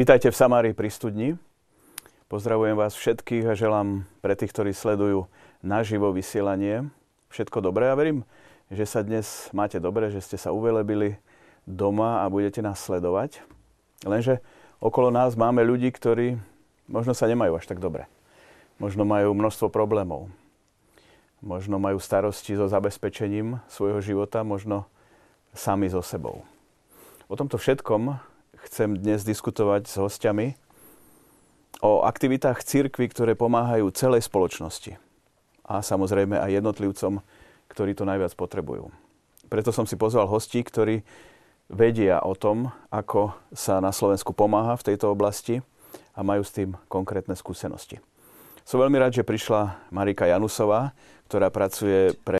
Vítajte v Samárii pri studni. Pozdravujem vás všetkých a želám pre tých, ktorí sledujú naživo vysielanie všetko dobré a verím, že sa dnes máte dobre, že ste sa uvelebili doma a budete nás sledovať. Lenže okolo nás máme ľudí, ktorí možno sa nemajú až tak dobre. Možno majú množstvo problémov. Možno majú starosti so zabezpečením svojho života, možno sami so sebou. O tomto všetkom chcem dnes diskutovať s hostiami o aktivitách cirkvy, ktoré pomáhajú celej spoločnosti a samozrejme aj jednotlivcom, ktorí to najviac potrebujú. Preto som si pozval hostí, ktorí vedia o tom, ako sa na Slovensku pomáha v tejto oblasti a majú s tým konkrétne skúsenosti. Som veľmi rád, že prišla Marika Janusová, ktorá pracuje pre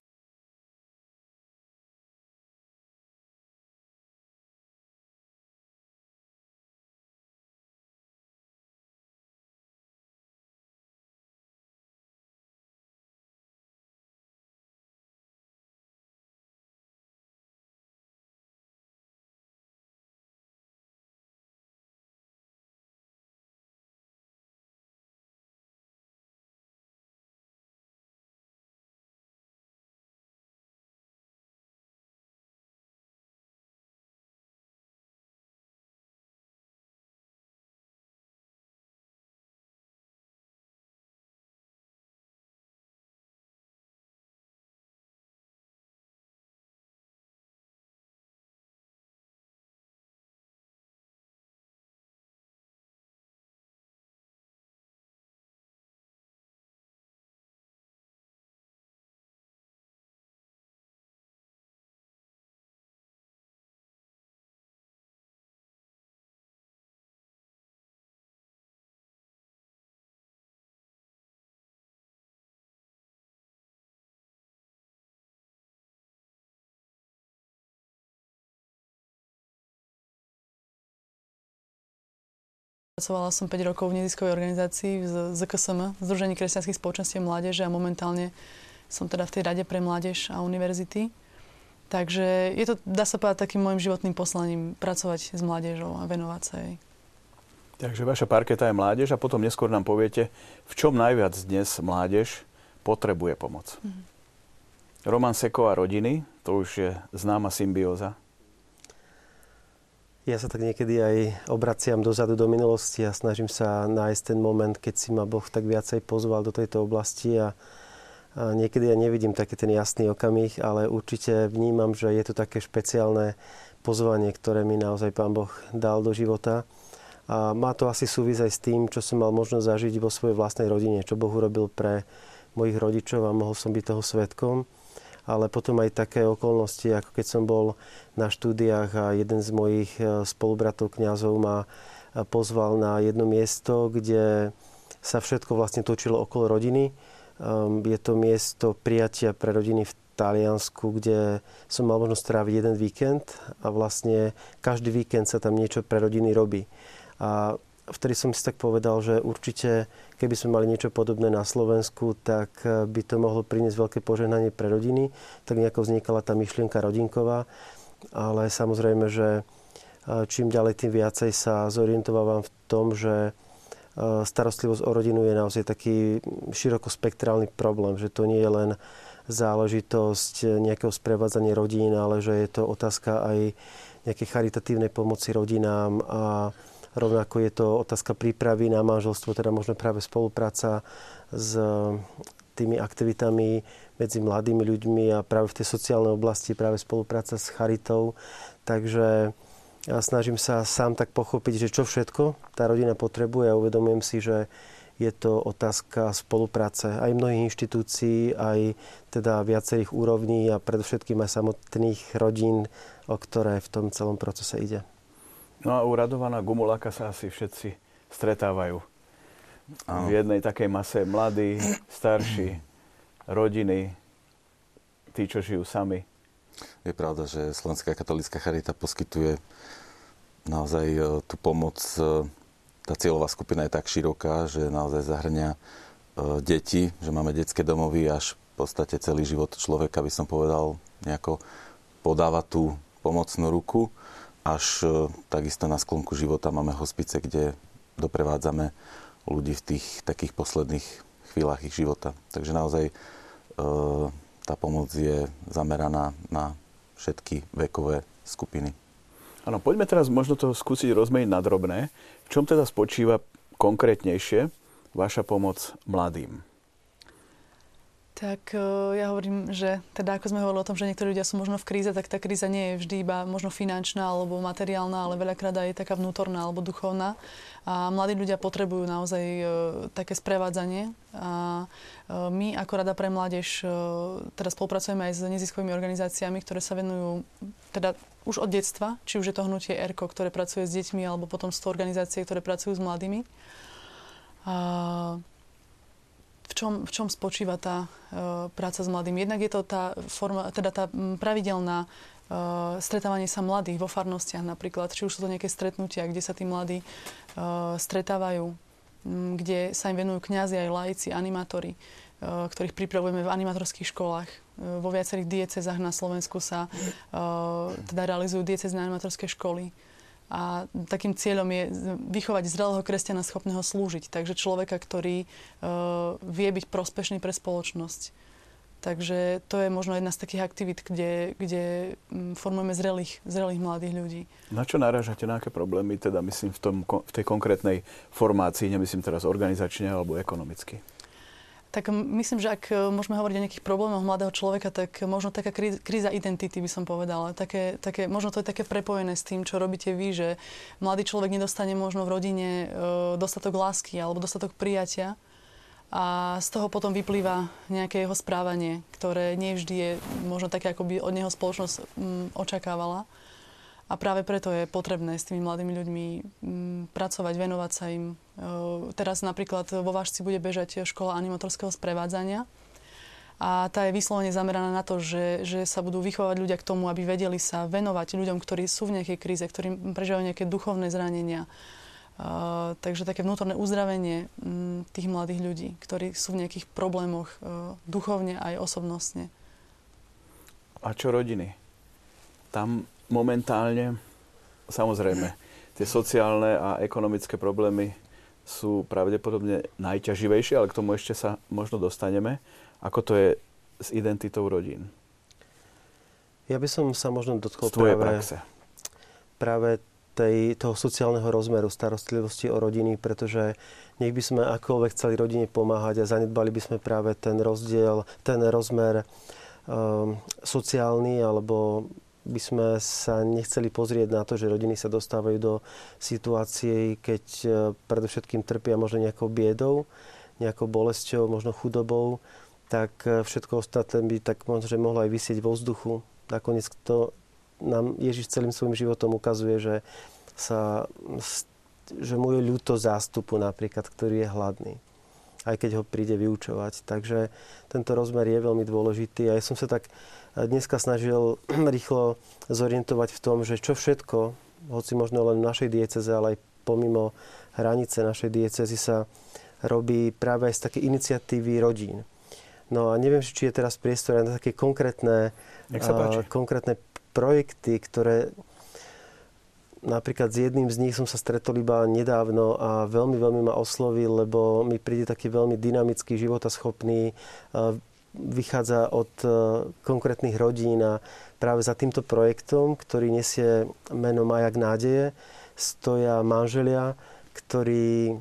Pracovala som 5 rokov v neziskovej organizácii z ZKSM, Združení kresťanských spoločenstiev mládeže a momentálne som teda v tej rade pre mládež a univerzity. Takže je to, dá sa povedať, takým môjim životným poslaním pracovať s mládežou a venovať sa jej. Takže vaša parketa je mládež a potom neskôr nám poviete, v čom najviac dnes mládež potrebuje pomoc. Mm-hmm. Roman Seko a rodiny, to už je známa symbióza. Ja sa tak niekedy aj obraciam dozadu do minulosti a snažím sa nájsť ten moment, keď si ma Boh tak viacej pozval do tejto oblasti a, a niekedy ja nevidím taký ten jasný okamih, ale určite vnímam, že je to také špeciálne pozvanie, ktoré mi naozaj Pán Boh dal do života. A má to asi súvisť aj s tým, čo som mal možnosť zažiť vo svojej vlastnej rodine, čo Boh urobil pre mojich rodičov a mohol som byť toho svetkom ale potom aj také okolnosti, ako keď som bol na štúdiách a jeden z mojich e, spolubratov kňazov ma e, pozval na jedno miesto, kde sa všetko vlastne točilo okolo rodiny. Ehm, je to miesto prijatia pre rodiny v Taliansku, kde som mal možnosť stráviť jeden víkend a vlastne každý víkend sa tam niečo pre rodiny robí. A vtedy som si tak povedal, že určite, keby sme mali niečo podobné na Slovensku, tak eh, by to mohlo priniesť veľké požehnanie pre rodiny. Tak nejako vznikala tá myšlienka rodinková. Ale samozrejme, že eh, čím ďalej, tým viacej sa zorientovávam v tom, že eh, starostlivosť o rodinu je naozaj taký širokospektrálny problém, že to nie je len záležitosť nejakého sprevádzania rodín, ale že je to otázka aj nejakej charitatívnej pomoci rodinám a Rovnako je to otázka prípravy na manželstvo, teda možno práve spolupráca s tými aktivitami medzi mladými ľuďmi a práve v tej sociálnej oblasti práve spolupráca s charitou. Takže ja snažím sa sám tak pochopiť, že čo všetko tá rodina potrebuje a uvedomujem si, že je to otázka spolupráce aj mnohých inštitúcií, aj teda viacerých úrovní a predovšetkým aj samotných rodín, o ktoré v tom celom procese ide. No a u Radovana Gumuláka sa asi všetci stretávajú. Áno. V jednej takej mase mladí, starší, rodiny, tí, čo žijú sami. Je pravda, že Slovenská katolická charita poskytuje naozaj e, tú pomoc. E, tá cieľová skupina je tak široká, že naozaj zahrňa e, deti, že máme detské domovy až v podstate celý život človeka, by som povedal, nejako podáva tú pomocnú ruku až takisto na sklonku života máme hospice, kde doprevádzame ľudí v tých takých posledných chvíľach ich života. Takže naozaj tá pomoc je zameraná na všetky vekové skupiny. Áno, poďme teraz možno to skúsiť rozmeniť na drobné. V čom teda spočíva konkrétnejšie vaša pomoc mladým? Tak e, ja hovorím, že teda ako sme hovorili o tom, že niektorí ľudia sú možno v kríze, tak tá kríza nie je vždy iba možno finančná alebo materiálna, ale veľakrát aj taká vnútorná alebo duchovná. A mladí ľudia potrebujú naozaj e, také sprevádzanie. A e, my ako Rada pre mládež teda spolupracujeme aj s neziskovými organizáciami, ktoré sa venujú teda už od detstva, či už je to hnutie ERKO, ktoré pracuje s deťmi, alebo potom sú to organizácie, ktoré pracujú s mladými. A v čom, v čom spočíva tá uh, práca s mladým. Jednak je to tá forma, teda tá pravidelná uh, stretávanie sa mladých vo farnostiach napríklad, či už sú to nejaké stretnutia, kde sa tí mladí uh, stretávajú, kde sa im venujú kňazi aj laici, animátori, uh, ktorých pripravujeme v animatorských školách. Uh, vo viacerých diecezách na Slovensku sa uh, teda realizujú diecezné animatorské školy. A takým cieľom je vychovať zrelého kresťana schopného slúžiť. Takže človeka, ktorý uh, vie byť prospešný pre spoločnosť. Takže to je možno jedna z takých aktivít, kde, kde formujeme zrelých, zrelých mladých ľudí. Na čo narážate, na aké problémy, teda myslím v, tom, v tej konkrétnej formácii, nemyslím teraz organizačne alebo ekonomicky? Tak myslím, že ak e, môžeme hovoriť o nejakých problémoch mladého človeka, tak možno taká kríza identity by som povedala. Také, také, možno to je také prepojené s tým, čo robíte vy, že mladý človek nedostane možno v rodine e, dostatok lásky alebo dostatok prijatia a z toho potom vyplýva nejaké jeho správanie, ktoré nevždy je možno také, ako by od neho spoločnosť očakávala. A práve preto je potrebné s tými mladými ľuďmi mm, pracovať, venovať sa im. E, teraz napríklad vo Vážci bude bežať škola animatorského sprevádzania. A tá je vyslovene zameraná na to, že, že sa budú vychovať ľudia k tomu, aby vedeli sa venovať ľuďom, ktorí sú v nejakej kríze, ktorí prežívajú nejaké duchovné zranenia. Uh, takže také vnútorné uzdravenie um, tých mladých ľudí, ktorí sú v nejakých problémoch uh, duchovne aj osobnostne. A čo rodiny? Tam momentálne, samozrejme, tie sociálne a ekonomické problémy sú pravdepodobne najťaživejšie, ale k tomu ešte sa možno dostaneme. Ako to je s identitou rodín? Ja by som sa možno dotkol práve, praxe. práve tej, toho sociálneho rozmeru starostlivosti o rodiny, pretože nech by sme akoľvek chceli rodine pomáhať a zanedbali by sme práve ten rozdiel, ten rozmer um, sociálny alebo by sme sa nechceli pozrieť na to, že rodiny sa dostávajú do situácie, keď e, predovšetkým trpia možno nejakou biedou, nejakou bolesťou, možno chudobou, tak e, všetko ostatné by tak možno mohlo aj vysieť vo vzduchu. Nakoniec to nám Ježiš celým svojim životom ukazuje, že, sa, že mu je ľúto zástupu napríklad, ktorý je hladný aj keď ho príde vyučovať. Takže tento rozmer je veľmi dôležitý a ja som sa tak dneska snažil rýchlo zorientovať v tom, že čo všetko, hoci možno len v našej dieceze, ale aj pomimo hranice našej diecezy sa robí práve aj z také iniciatívy rodín. No a neviem, či je teraz priestor na také konkrétne, konkrétne projekty, ktoré napríklad s jedným z nich som sa stretol iba nedávno a veľmi, veľmi ma oslovil, lebo mi príde taký veľmi dynamický, životaschopný, vychádza od e, konkrétnych rodín a práve za týmto projektom, ktorý nesie meno Majak nádeje, stoja manželia, ktorí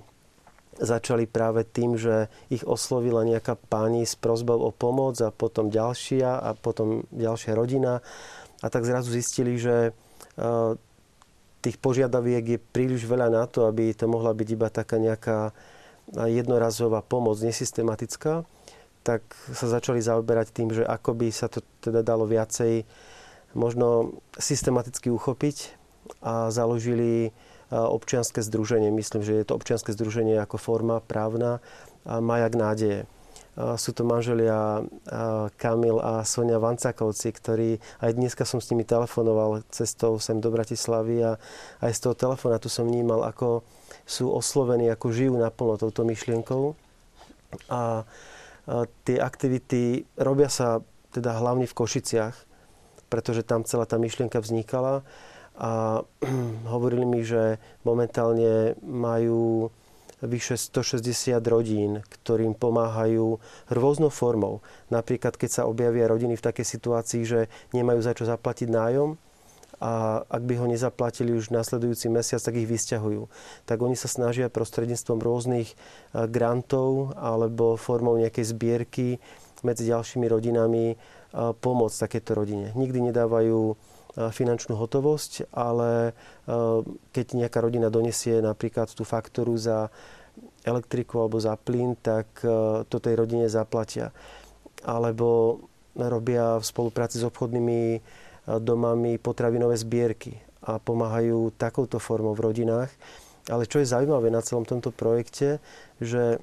začali práve tým, že ich oslovila nejaká pani s prozbou o pomoc a potom ďalšia a potom ďalšia rodina. A tak zrazu zistili, že e, tých požiadaviek je príliš veľa na to, aby to mohla byť iba taká nejaká jednorazová pomoc, nesystematická tak sa začali zaoberať tým, že ako by sa to teda dalo viacej možno systematicky uchopiť a založili občianske združenie. Myslím, že je to občianske združenie ako forma právna a Majak nádeje. Sú to manželia Kamil a Sonia Vancakovci, ktorí aj dneska som s nimi telefonoval cestou sem do Bratislavy a aj z toho telefonátu som vnímal, ako sú oslovení, ako žijú naplno touto myšlienkou. A Tie aktivity robia sa teda hlavne v Košiciach, pretože tam celá tá myšlienka vznikala a hovorili mi, že momentálne majú vyše 160 rodín, ktorým pomáhajú rôznou formou. Napríklad, keď sa objavia rodiny v takej situácii, že nemajú za čo zaplatiť nájom, a ak by ho nezaplatili už nasledujúci mesiac, tak ich vysťahujú. Tak oni sa snažia prostredníctvom rôznych grantov alebo formou nejakej zbierky medzi ďalšími rodinami pomôcť takéto rodine. Nikdy nedávajú finančnú hotovosť, ale keď nejaká rodina donesie napríklad tú faktúru za elektriku alebo za plyn, tak to tej rodine zaplatia. Alebo robia v spolupráci s obchodnými domami potravinové zbierky a pomáhajú takouto formou v rodinách. Ale čo je zaujímavé na celom tomto projekte, že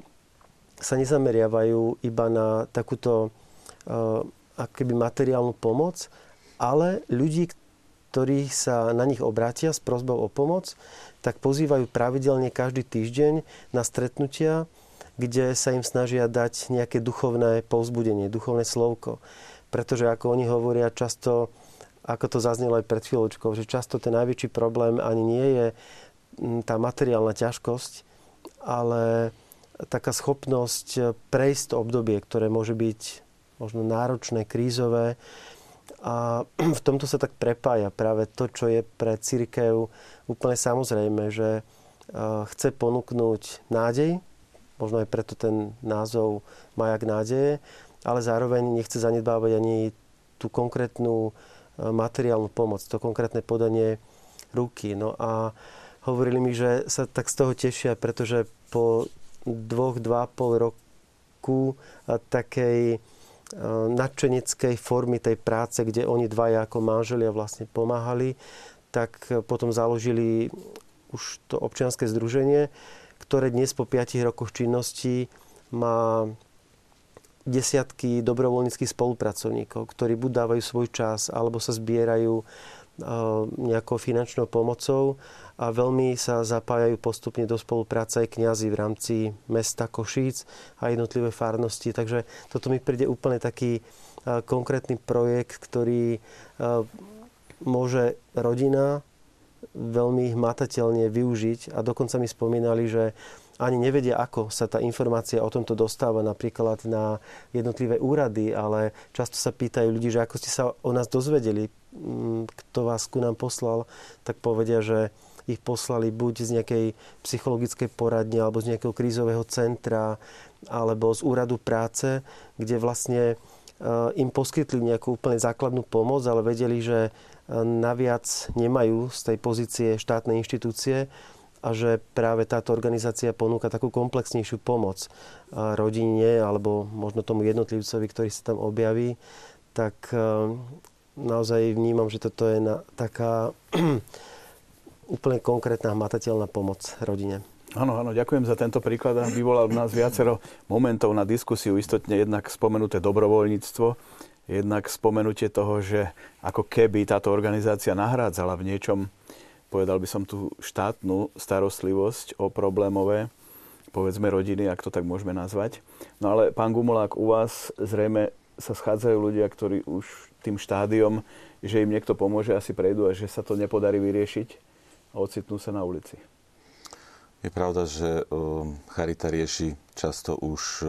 sa nezameriavajú iba na takúto uh, akoby materiálnu pomoc, ale ľudí, ktorí sa na nich obrátia s prozbou o pomoc, tak pozývajú pravidelne každý týždeň na stretnutia, kde sa im snažia dať nejaké duchovné povzbudenie, duchovné slovko. Pretože ako oni hovoria často, ako to zaznelo aj pred chvíľočkou, že často ten najväčší problém ani nie je mm, tá materiálna ťažkosť, ale taká schopnosť prejsť to obdobie, ktoré môže byť možno náročné, krízové, a v tomto sa tak prepája práve to, čo je pre církev úplne samozrejme, že chce ponúknuť nádej, možno aj preto ten názov Majak nádeje, ale zároveň nechce zanedbávať ani tú konkrétnu materiálnu pomoc, to konkrétne podanie ruky. No a hovorili mi, že sa tak z toho tešia, pretože po dvoch, dva pol roku takej nadšeneckej formy tej práce, kde oni dvaja ako manželia vlastne pomáhali, tak potom založili už to občianske združenie, ktoré dnes po 5 rokoch činnosti má desiatky dobrovoľníckých spolupracovníkov, ktorí buď dávajú svoj čas, alebo sa zbierajú nejakou finančnou pomocou a veľmi sa zapájajú postupne do spolupráce aj kňazi v rámci mesta Košíc a jednotlivé farnosti. Takže toto mi príde úplne taký konkrétny projekt, ktorý môže rodina veľmi hmatateľne využiť a dokonca mi spomínali, že ani nevedia, ako sa tá informácia o tomto dostáva napríklad na jednotlivé úrady, ale často sa pýtajú ľudí, že ako ste sa o nás dozvedeli, mm, kto vás ku nám poslal, tak povedia, že ich poslali buď z nejakej psychologickej poradne alebo z nejakého krízového centra alebo z úradu práce, kde vlastne e, im poskytli nejakú úplne základnú pomoc, ale vedeli, že e, naviac nemajú z tej pozície štátnej inštitúcie a že práve táto organizácia ponúka takú komplexnejšiu pomoc rodine alebo možno tomu jednotlivcovi, ktorý sa tam objaví, tak e, naozaj vnímam, že toto je na, taká úplne konkrétna hmatateľná pomoc rodine. Áno, áno, ďakujem za tento príklad a vyvolal v nás viacero momentov na diskusiu. Istotne jednak spomenuté dobrovoľníctvo, jednak spomenutie toho, že ako keby táto organizácia nahrádzala v niečom povedal by som tú štátnu starostlivosť o problémové, povedzme rodiny, ak to tak môžeme nazvať. No ale pán Gumulák, u vás zrejme sa schádzajú ľudia, ktorí už tým štádiom, že im niekto pomôže, asi prejdú a že sa to nepodarí vyriešiť a ocitnú sa na ulici. Je pravda, že um, Charita rieši často už uh,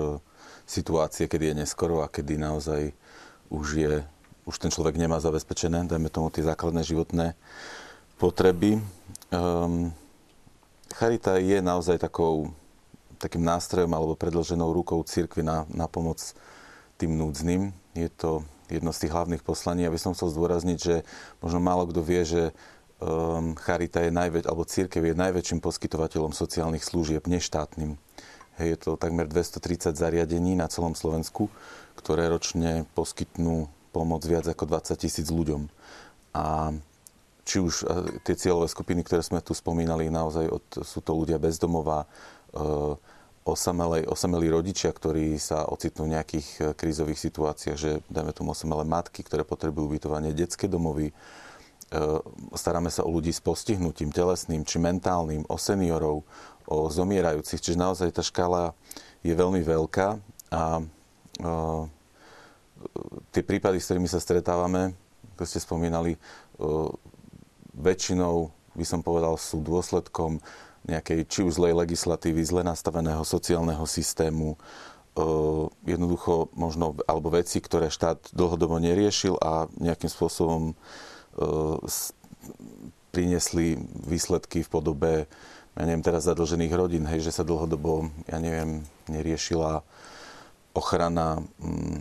situácie, kedy je neskoro a kedy naozaj už je už ten človek nemá zabezpečené, dajme tomu tie základné životné potreby. Um, Charita je naozaj takou, takým nástrojom alebo predloženou rukou církvy na, na pomoc tým núdznym. Je to jedno z tých hlavných poslaní. Ja by som chcel zdôrazniť, že možno málo kto vie, že um, Charita je najväč, alebo církev je najväčším poskytovateľom sociálnych služieb, neštátnym. Hej, je to takmer 230 zariadení na celom Slovensku, ktoré ročne poskytnú pomoc viac ako 20 tisíc ľuďom. A či už e, tie cieľové skupiny, ktoré sme tu spomínali, naozaj od, sú to ľudia bezdomová, e, osamelej, osamelí rodičia, ktorí sa ocitnú v nejakých e, krízových situáciách, že dajme tomu osamelé matky, ktoré potrebujú ubytovanie, detské domovy, staráme sa o ľudí s postihnutím telesným či mentálnym, o seniorov, o zomierajúcich. Čiže naozaj tá škála je veľmi veľká a tie prípady, s ktorými sa stretávame, ako ste spomínali, väčšinou, by som povedal, sú dôsledkom nejakej či už zlej legislatívy, zle nastaveného sociálneho systému, jednoducho možno, alebo veci, ktoré štát dlhodobo neriešil a nejakým spôsobom priniesli výsledky v podobe, ja neviem, teraz zadlžených rodín, hej, že sa dlhodobo, ja neviem, neriešila ochrana mm,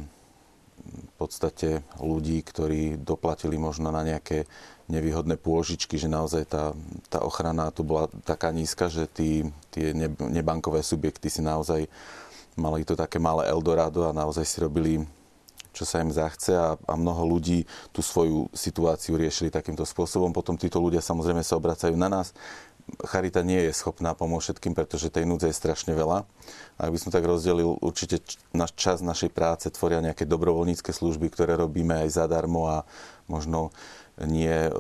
v podstate ľudí, ktorí doplatili možno na nejaké nevýhodné pôžičky, že naozaj tá, tá ochrana tu bola taká nízka, že tí, tie nebankové subjekty si naozaj mali to také malé Eldorado a naozaj si robili čo sa im zachce a, a mnoho ľudí tú svoju situáciu riešili takýmto spôsobom. Potom títo ľudia samozrejme sa obracajú na nás. Charita nie je schopná pomôcť všetkým, pretože tej núdze je strašne veľa. Ak by som tak rozdelil, určite náš čas našej práce tvoria nejaké dobrovoľnícke služby, ktoré robíme aj zadarmo a možno nie e,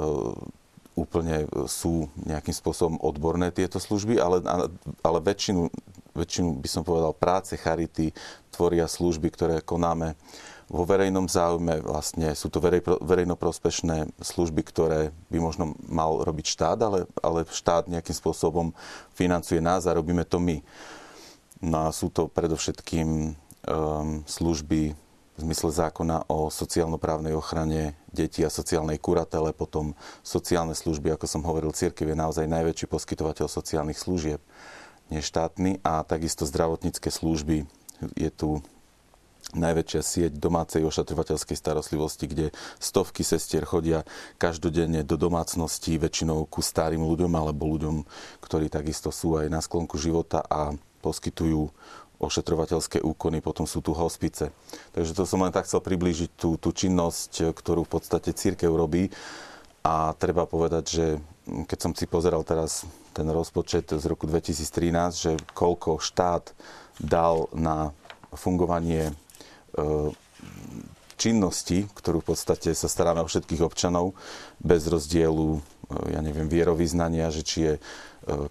úplne sú nejakým spôsobom odborné tieto služby, ale, ale väčšinu, väčšinu, by som povedal, práce Charity tvoria služby, ktoré konáme vo verejnom záujme. Vlastne sú to verej, verejnoprospešné služby, ktoré by možno mal robiť štát, ale, ale štát nejakým spôsobom financuje nás a robíme to my. No a sú to predovšetkým um, služby v zmysle zákona o sociálno-právnej ochrane detí a sociálnej kuratele, potom sociálne služby, ako som hovoril, církev je naozaj najväčší poskytovateľ sociálnych služieb, neštátny a takisto zdravotnícke služby. Je tu najväčšia sieť domácej ošetrovateľskej starostlivosti, kde stovky sestier chodia každodenne do domácností, väčšinou ku starým ľuďom alebo ľuďom, ktorí takisto sú aj na sklonku života a poskytujú ošetrovateľské úkony, potom sú tu hospice. Takže to som len tak chcel priblížiť tú, tú činnosť, ktorú v podstate církev robí. A treba povedať, že keď som si pozeral teraz ten rozpočet z roku 2013, že koľko štát dal na fungovanie E, činnosti, ktorú v podstate sa staráme o všetkých občanov, bez rozdielu, e, ja neviem, vierovýznania, že či je e,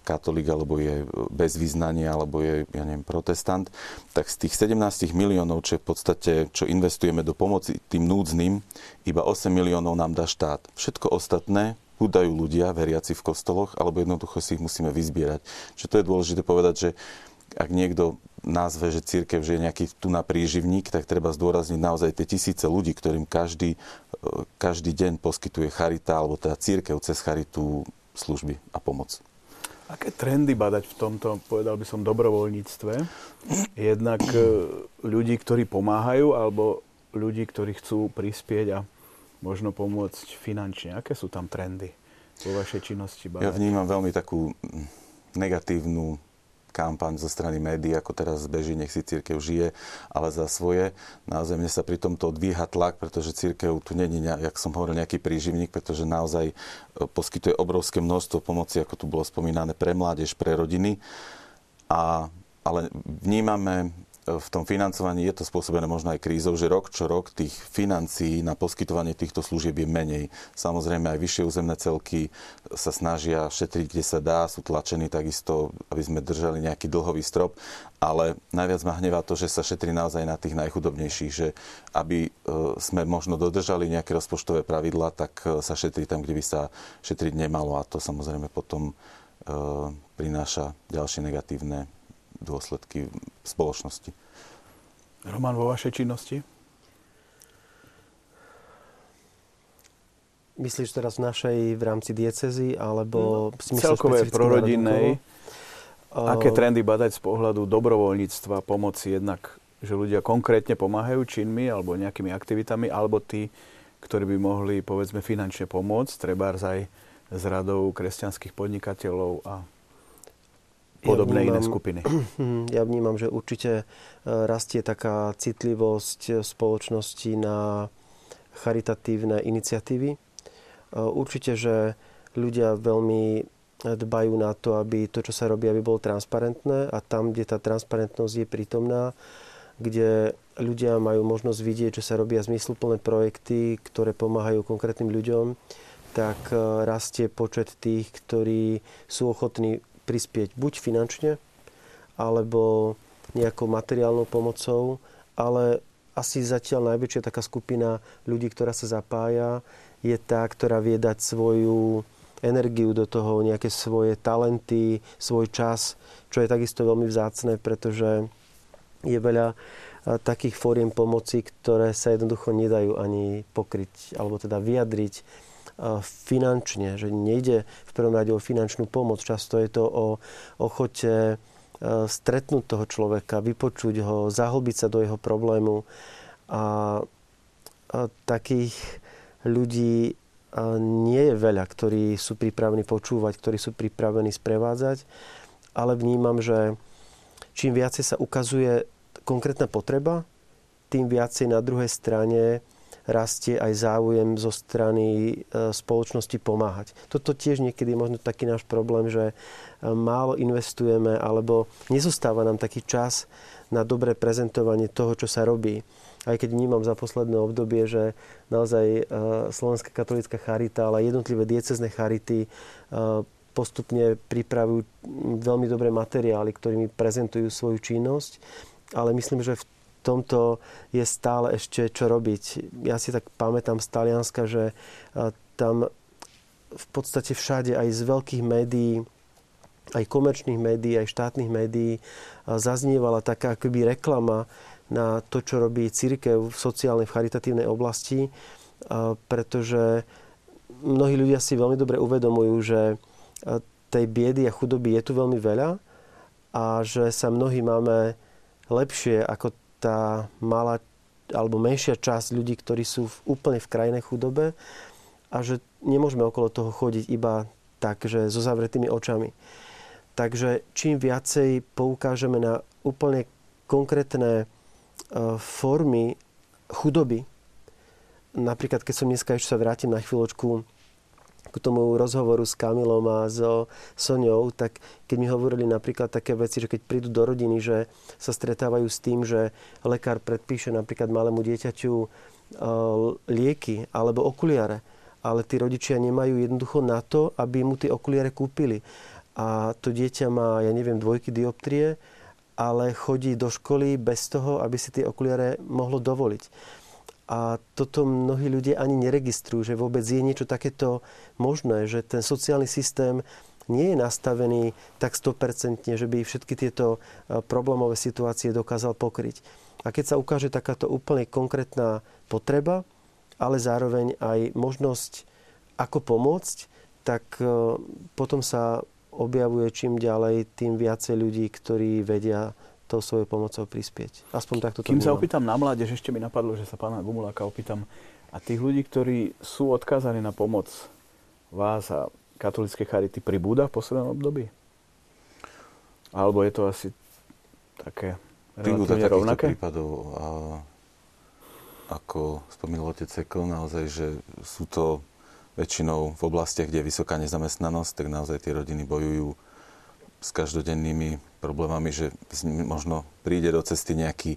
katolík, alebo je bez význania, alebo je, ja neviem, protestant, tak z tých 17 miliónov, čo je v podstate, čo investujeme do pomoci tým núdznym, iba 8 miliónov nám dá štát. Všetko ostatné dajú ľudia, veriaci v kostoloch, alebo jednoducho si ich musíme vyzbierať. Čo to je dôležité povedať, že ak niekto názve, že církev že je nejaký tu na príživník, tak treba zdôrazniť naozaj tie tisíce ľudí, ktorým každý, e, každý deň poskytuje charita, alebo teda církev cez charitu služby a pomoc. Aké trendy badať v tomto, povedal by som, dobrovoľníctve? Jednak e, ľudí, ktorí pomáhajú, alebo ľudí, ktorí chcú prispieť a možno pomôcť finančne. Aké sú tam trendy vo vašej činnosti? Badať? Ja vnímam veľmi takú negatívnu kampaň zo strany médií, ako teraz beží, nech si církev žije, ale za svoje. Naozaj mne sa pri tomto odvíha tlak, pretože církev tu není, jak som hovoril, nejaký príživník, pretože naozaj e, poskytuje obrovské množstvo pomoci, ako tu bolo spomínané, pre mládež, pre rodiny. A, ale vnímame v tom financovaní je to spôsobené možno aj krízou, že rok čo rok tých financií na poskytovanie týchto služieb je menej. Samozrejme aj vyššie územné celky sa snažia šetriť, kde sa dá, sú tlačení takisto, aby sme držali nejaký dlhový strop, ale najviac ma hnevá to, že sa šetrí naozaj na tých najchudobnejších, že aby e, sme možno dodržali nejaké rozpočtové pravidla, tak e, sa šetrí tam, kde by sa šetriť nemalo a to samozrejme potom e, prináša ďalšie negatívne dôsledky spoločnosti. Roman, vo vašej činnosti? Myslíš teraz v našej v rámci diecezy alebo v smysle celkové prorodinnej? Aké trendy badať z pohľadu dobrovoľníctva, pomoci jednak, že ľudia konkrétne pomáhajú činmi alebo nejakými aktivitami, alebo tí, ktorí by mohli, povedzme, finančne pomôcť, treba aj s radou kresťanských podnikateľov a podobné ja vnímam, iné skupiny? Ja vnímam, že určite e, rastie taká citlivosť spoločnosti na charitatívne iniciatívy. E, určite, že ľudia veľmi dbajú na to, aby to, čo sa robí, aby bolo transparentné a tam, kde tá transparentnosť je prítomná, kde ľudia majú možnosť vidieť, že sa robia zmysluplné projekty, ktoré pomáhajú konkrétnym ľuďom, tak e, rastie počet tých, ktorí sú ochotní prispieť buď finančne, alebo nejakou materiálnou pomocou, ale asi zatiaľ najväčšia taká skupina ľudí, ktorá sa zapája, je tá, ktorá vie dať svoju energiu do toho, nejaké svoje talenty, svoj čas, čo je takisto veľmi vzácne, pretože je veľa takých fóriem pomoci, ktoré sa jednoducho nedajú ani pokryť, alebo teda vyjadriť finančne, že nejde v prvom rade o finančnú pomoc. Často je to o ochote stretnúť toho človeka, vypočuť ho, zahlbiť sa do jeho problému. A, a takých ľudí nie je veľa, ktorí sú pripravení počúvať, ktorí sú pripravení sprevádzať, ale vnímam, že čím viacej sa ukazuje konkrétna potreba, tým viacej na druhej strane rastie aj záujem zo strany e, spoločnosti pomáhať. Toto tiež niekedy je možno taký náš problém, že e, málo investujeme alebo nezostáva nám taký čas na dobré prezentovanie toho, čo sa robí. Aj keď vnímam za posledné obdobie, že naozaj e, Slovenská katolická charita, ale jednotlivé diecezne charity postupne pripravujú veľmi dobré materiály, ktorými prezentujú svoju činnosť ale myslím, že v tomto je stále ešte čo robiť. Ja si tak pamätám z Talianska, že tam v podstate všade aj z veľkých médií, aj komerčných médií, aj štátnych médií zaznievala taká akoby reklama na to, čo robí církev v sociálnej, v charitatívnej oblasti, pretože mnohí ľudia si veľmi dobre uvedomujú, že tej biedy a chudoby je tu veľmi veľa a že sa mnohí máme lepšie ako tá malá alebo menšia časť ľudí, ktorí sú v, úplne v krajnej chudobe a že nemôžeme okolo toho chodiť iba tak, že so zavretými očami. Takže čím viacej poukážeme na úplne konkrétne e, formy chudoby, napríklad keď som dneska ešte sa vrátim na chvíľočku k tomu rozhovoru s Kamilom a so Soňou, tak keď mi hovorili napríklad také veci, že keď prídu do rodiny, že sa stretávajú s tým, že lekár predpíše napríklad malému dieťaťu e, lieky alebo okuliare, ale tí rodičia nemajú jednoducho na to, aby mu tie okuliare kúpili. A to dieťa má, ja neviem, dvojky dioptrie, ale chodí do školy bez toho, aby si tie okuliare mohlo dovoliť. A toto mnohí ľudia ani neregistrujú, že vôbec je niečo takéto možné, že ten sociálny systém nie je nastavený tak 100%, že by všetky tieto e, problémové situácie dokázal pokryť. A keď sa ukáže takáto úplne konkrétna potreba, ale zároveň aj možnosť, ako pomôcť, tak e, potom sa objavuje čím ďalej, tým viacej ľudí, ktorí vedia tou svojou pomocou prispieť. Aspoň takto to Kým sa opýtam na mládež, ešte mi napadlo, že sa pána Gumuláka opýtam. A tých ľudí, ktorí sú odkázaní na pomoc vás a katolické charity, pribúda v poslednom období? Alebo je to asi také relatívne rovnaké? prípadov, a, ako spomínal otec Sekl, naozaj, že sú to väčšinou v oblastiach, kde je vysoká nezamestnanosť, tak naozaj tie rodiny bojujú s každodennými problémami, že možno príde do cesty nejaký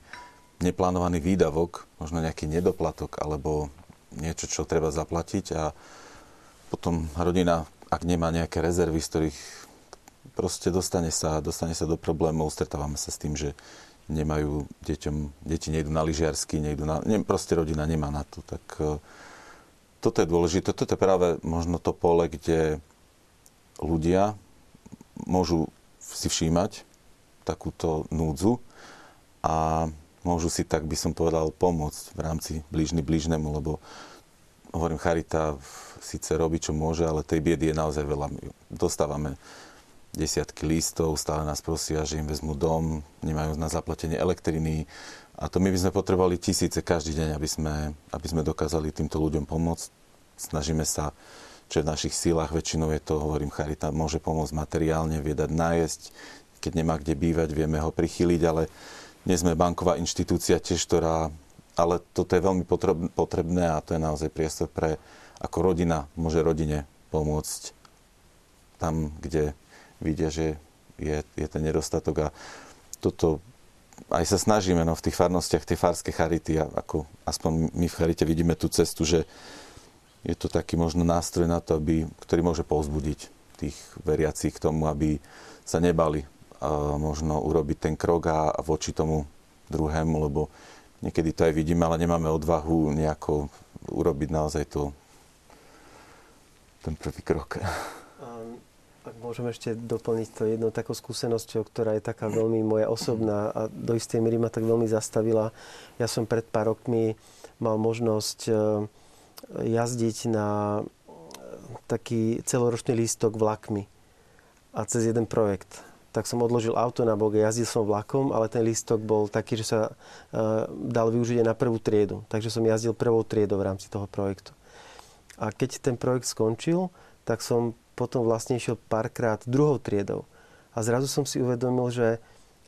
neplánovaný výdavok, možno nejaký nedoplatok alebo niečo, čo treba zaplatiť a potom rodina, ak nemá nejaké rezervy, z ktorých proste dostane sa, dostane sa do problémov, stretávame sa s tým, že nemajú deťom, deti nejdu na lyžiarsky, nejdu na, ne, proste rodina nemá na to. Tak e, toto je dôležité. Toto je práve možno to pole, kde ľudia môžu si všímať takúto núdzu a môžu si, tak by som povedal, pomôcť v rámci blížny blížnemu, lebo hovorím, Charita síce robí, čo môže, ale tej biedy je naozaj veľa. Dostávame desiatky listov, stále nás prosia, že im vezmu dom, nemajú na zaplatenie elektriny. A to my by sme potrebovali tisíce každý deň, aby sme, aby sme dokázali týmto ľuďom pomôcť. Snažíme sa čo je v našich sílach. Väčšinou je to, hovorím, charita môže pomôcť materiálne, viedať nájsť. Keď nemá kde bývať, vieme ho prichyliť, ale nie sme banková inštitúcia tiež, ktorá... Ale toto je veľmi potrebné a to je naozaj priestor pre, ako rodina môže rodine pomôcť tam, kde vidia, že je, je ten nedostatok a toto aj sa snažíme no, v tých farnostiach, tej farskej charity, ako aspoň my v charite vidíme tú cestu, že je to taký možno nástroj na to, aby, ktorý môže povzbudiť tých veriacich k tomu, aby sa nebali a možno urobiť ten krok a, a voči tomu druhému, lebo niekedy to aj vidíme, ale nemáme odvahu nejako urobiť naozaj to ten prvý krok. Ak môžem ešte doplniť to jednou takou skúsenosťou, ktorá je taká veľmi moja osobná a do istej miery ma tak veľmi zastavila. Ja som pred pár rokmi mal možnosť jazdiť na e, taký celoročný lístok vlakmi a cez jeden projekt. Tak som odložil auto na bok, jazdil som vlakom, ale ten lístok bol taký, že sa uh, dal využiť aj na prvú triedu. Takže som jazdil prvou triedou v rámci toho projektu. A keď ten projekt skončil, tak som potom vlastne išiel párkrát druhou triedou. A zrazu som si uvedomil, že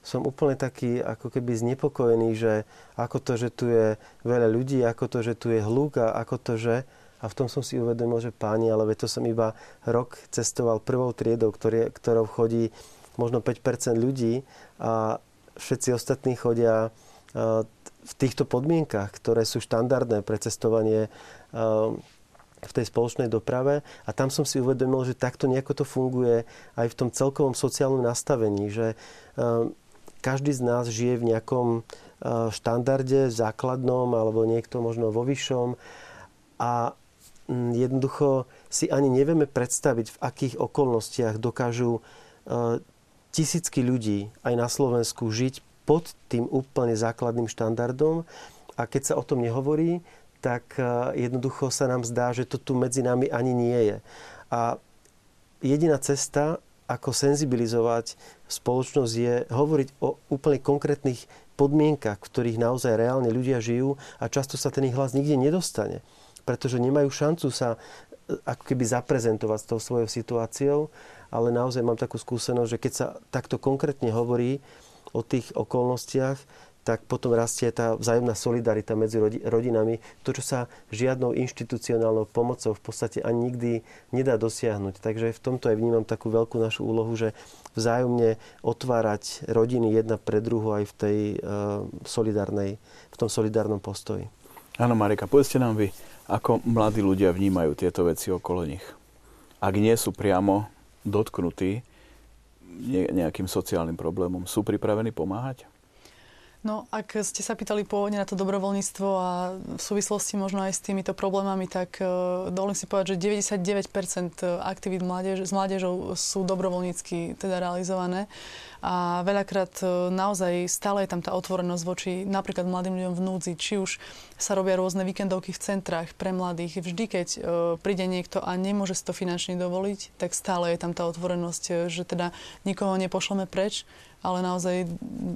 som úplne taký ako keby znepokojený, že ako to, že tu je veľa ľudí, ako to, že tu je hluk a ako to, že... A v tom som si uvedomil, že páni, ale to som iba rok cestoval prvou triedou, ktorý, ktorou chodí možno 5% ľudí a všetci ostatní chodia v týchto podmienkach, ktoré sú štandardné pre cestovanie v tej spoločnej doprave. A tam som si uvedomil, že takto nejako to funguje aj v tom celkovom sociálnom nastavení, že ehm, každý z nás žije v nejakom ehm, štandarde základnom alebo niekto možno vo vyššom a mm, jednoducho si ani nevieme predstaviť, v akých okolnostiach dokážu ehm, tisícky ľudí aj na Slovensku žiť pod tým úplne základným štandardom a keď sa o tom nehovorí, tak e, jednoducho sa nám zdá, že to tu medzi nami ani nie je. A jediná cesta, ako senzibilizovať spoločnosť, je hovoriť o úplne konkrétnych podmienkach, v ktorých naozaj reálne ľudia žijú a často sa ten ich hlas nikde nedostane, pretože nemajú šancu sa e, ako keby zaprezentovať s tou svojou situáciou, ale naozaj mám takú skúsenosť, že keď sa takto konkrétne hovorí o tých okolnostiach, tak potom rastie tá vzájomná solidarita medzi rodinami. To, čo sa žiadnou inštitucionálnou pomocou v podstate ani nikdy nedá dosiahnuť. Takže v tomto aj vnímam takú veľkú našu úlohu, že vzájomne otvárať rodiny jedna pre druhu aj v tej uh, solidárnej, v tom solidárnom postoji. Áno, Marika, povedzte nám vy, ako mladí ľudia vnímajú tieto veci okolo nich. Ak nie sú priamo dotknutí nejakým sociálnym problémom, sú pripravení pomáhať? No, ak ste sa pýtali pôvodne na to dobrovoľníctvo a v súvislosti možno aj s týmito problémami, tak uh, dovolím si povedať, že 99% aktivít mládež, s mládežou sú dobrovoľnícky teda realizované. A veľakrát uh, naozaj stále je tam tá otvorenosť voči napríklad mladým ľuďom v núdzi. Či už sa robia rôzne víkendovky v centrách pre mladých. Vždy, keď uh, príde niekto a nemôže si to finančne dovoliť, tak stále je tam tá otvorenosť, že teda nikoho nepošleme preč, ale naozaj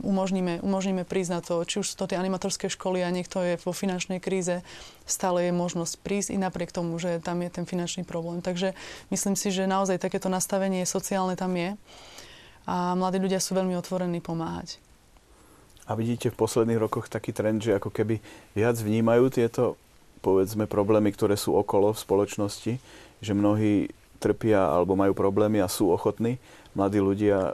umožníme, umožníme prísť na to, či už sú to tie animatorské školy a niekto je vo finančnej kríze, stále je možnosť prísť i napriek tomu, že tam je ten finančný problém. Takže myslím si, že naozaj takéto nastavenie sociálne tam je a mladí ľudia sú veľmi otvorení pomáhať. A vidíte v posledných rokoch taký trend, že ako keby viac vnímajú tieto povedzme problémy, ktoré sú okolo v spoločnosti, že mnohí trpia alebo majú problémy a sú ochotní mladí ľudia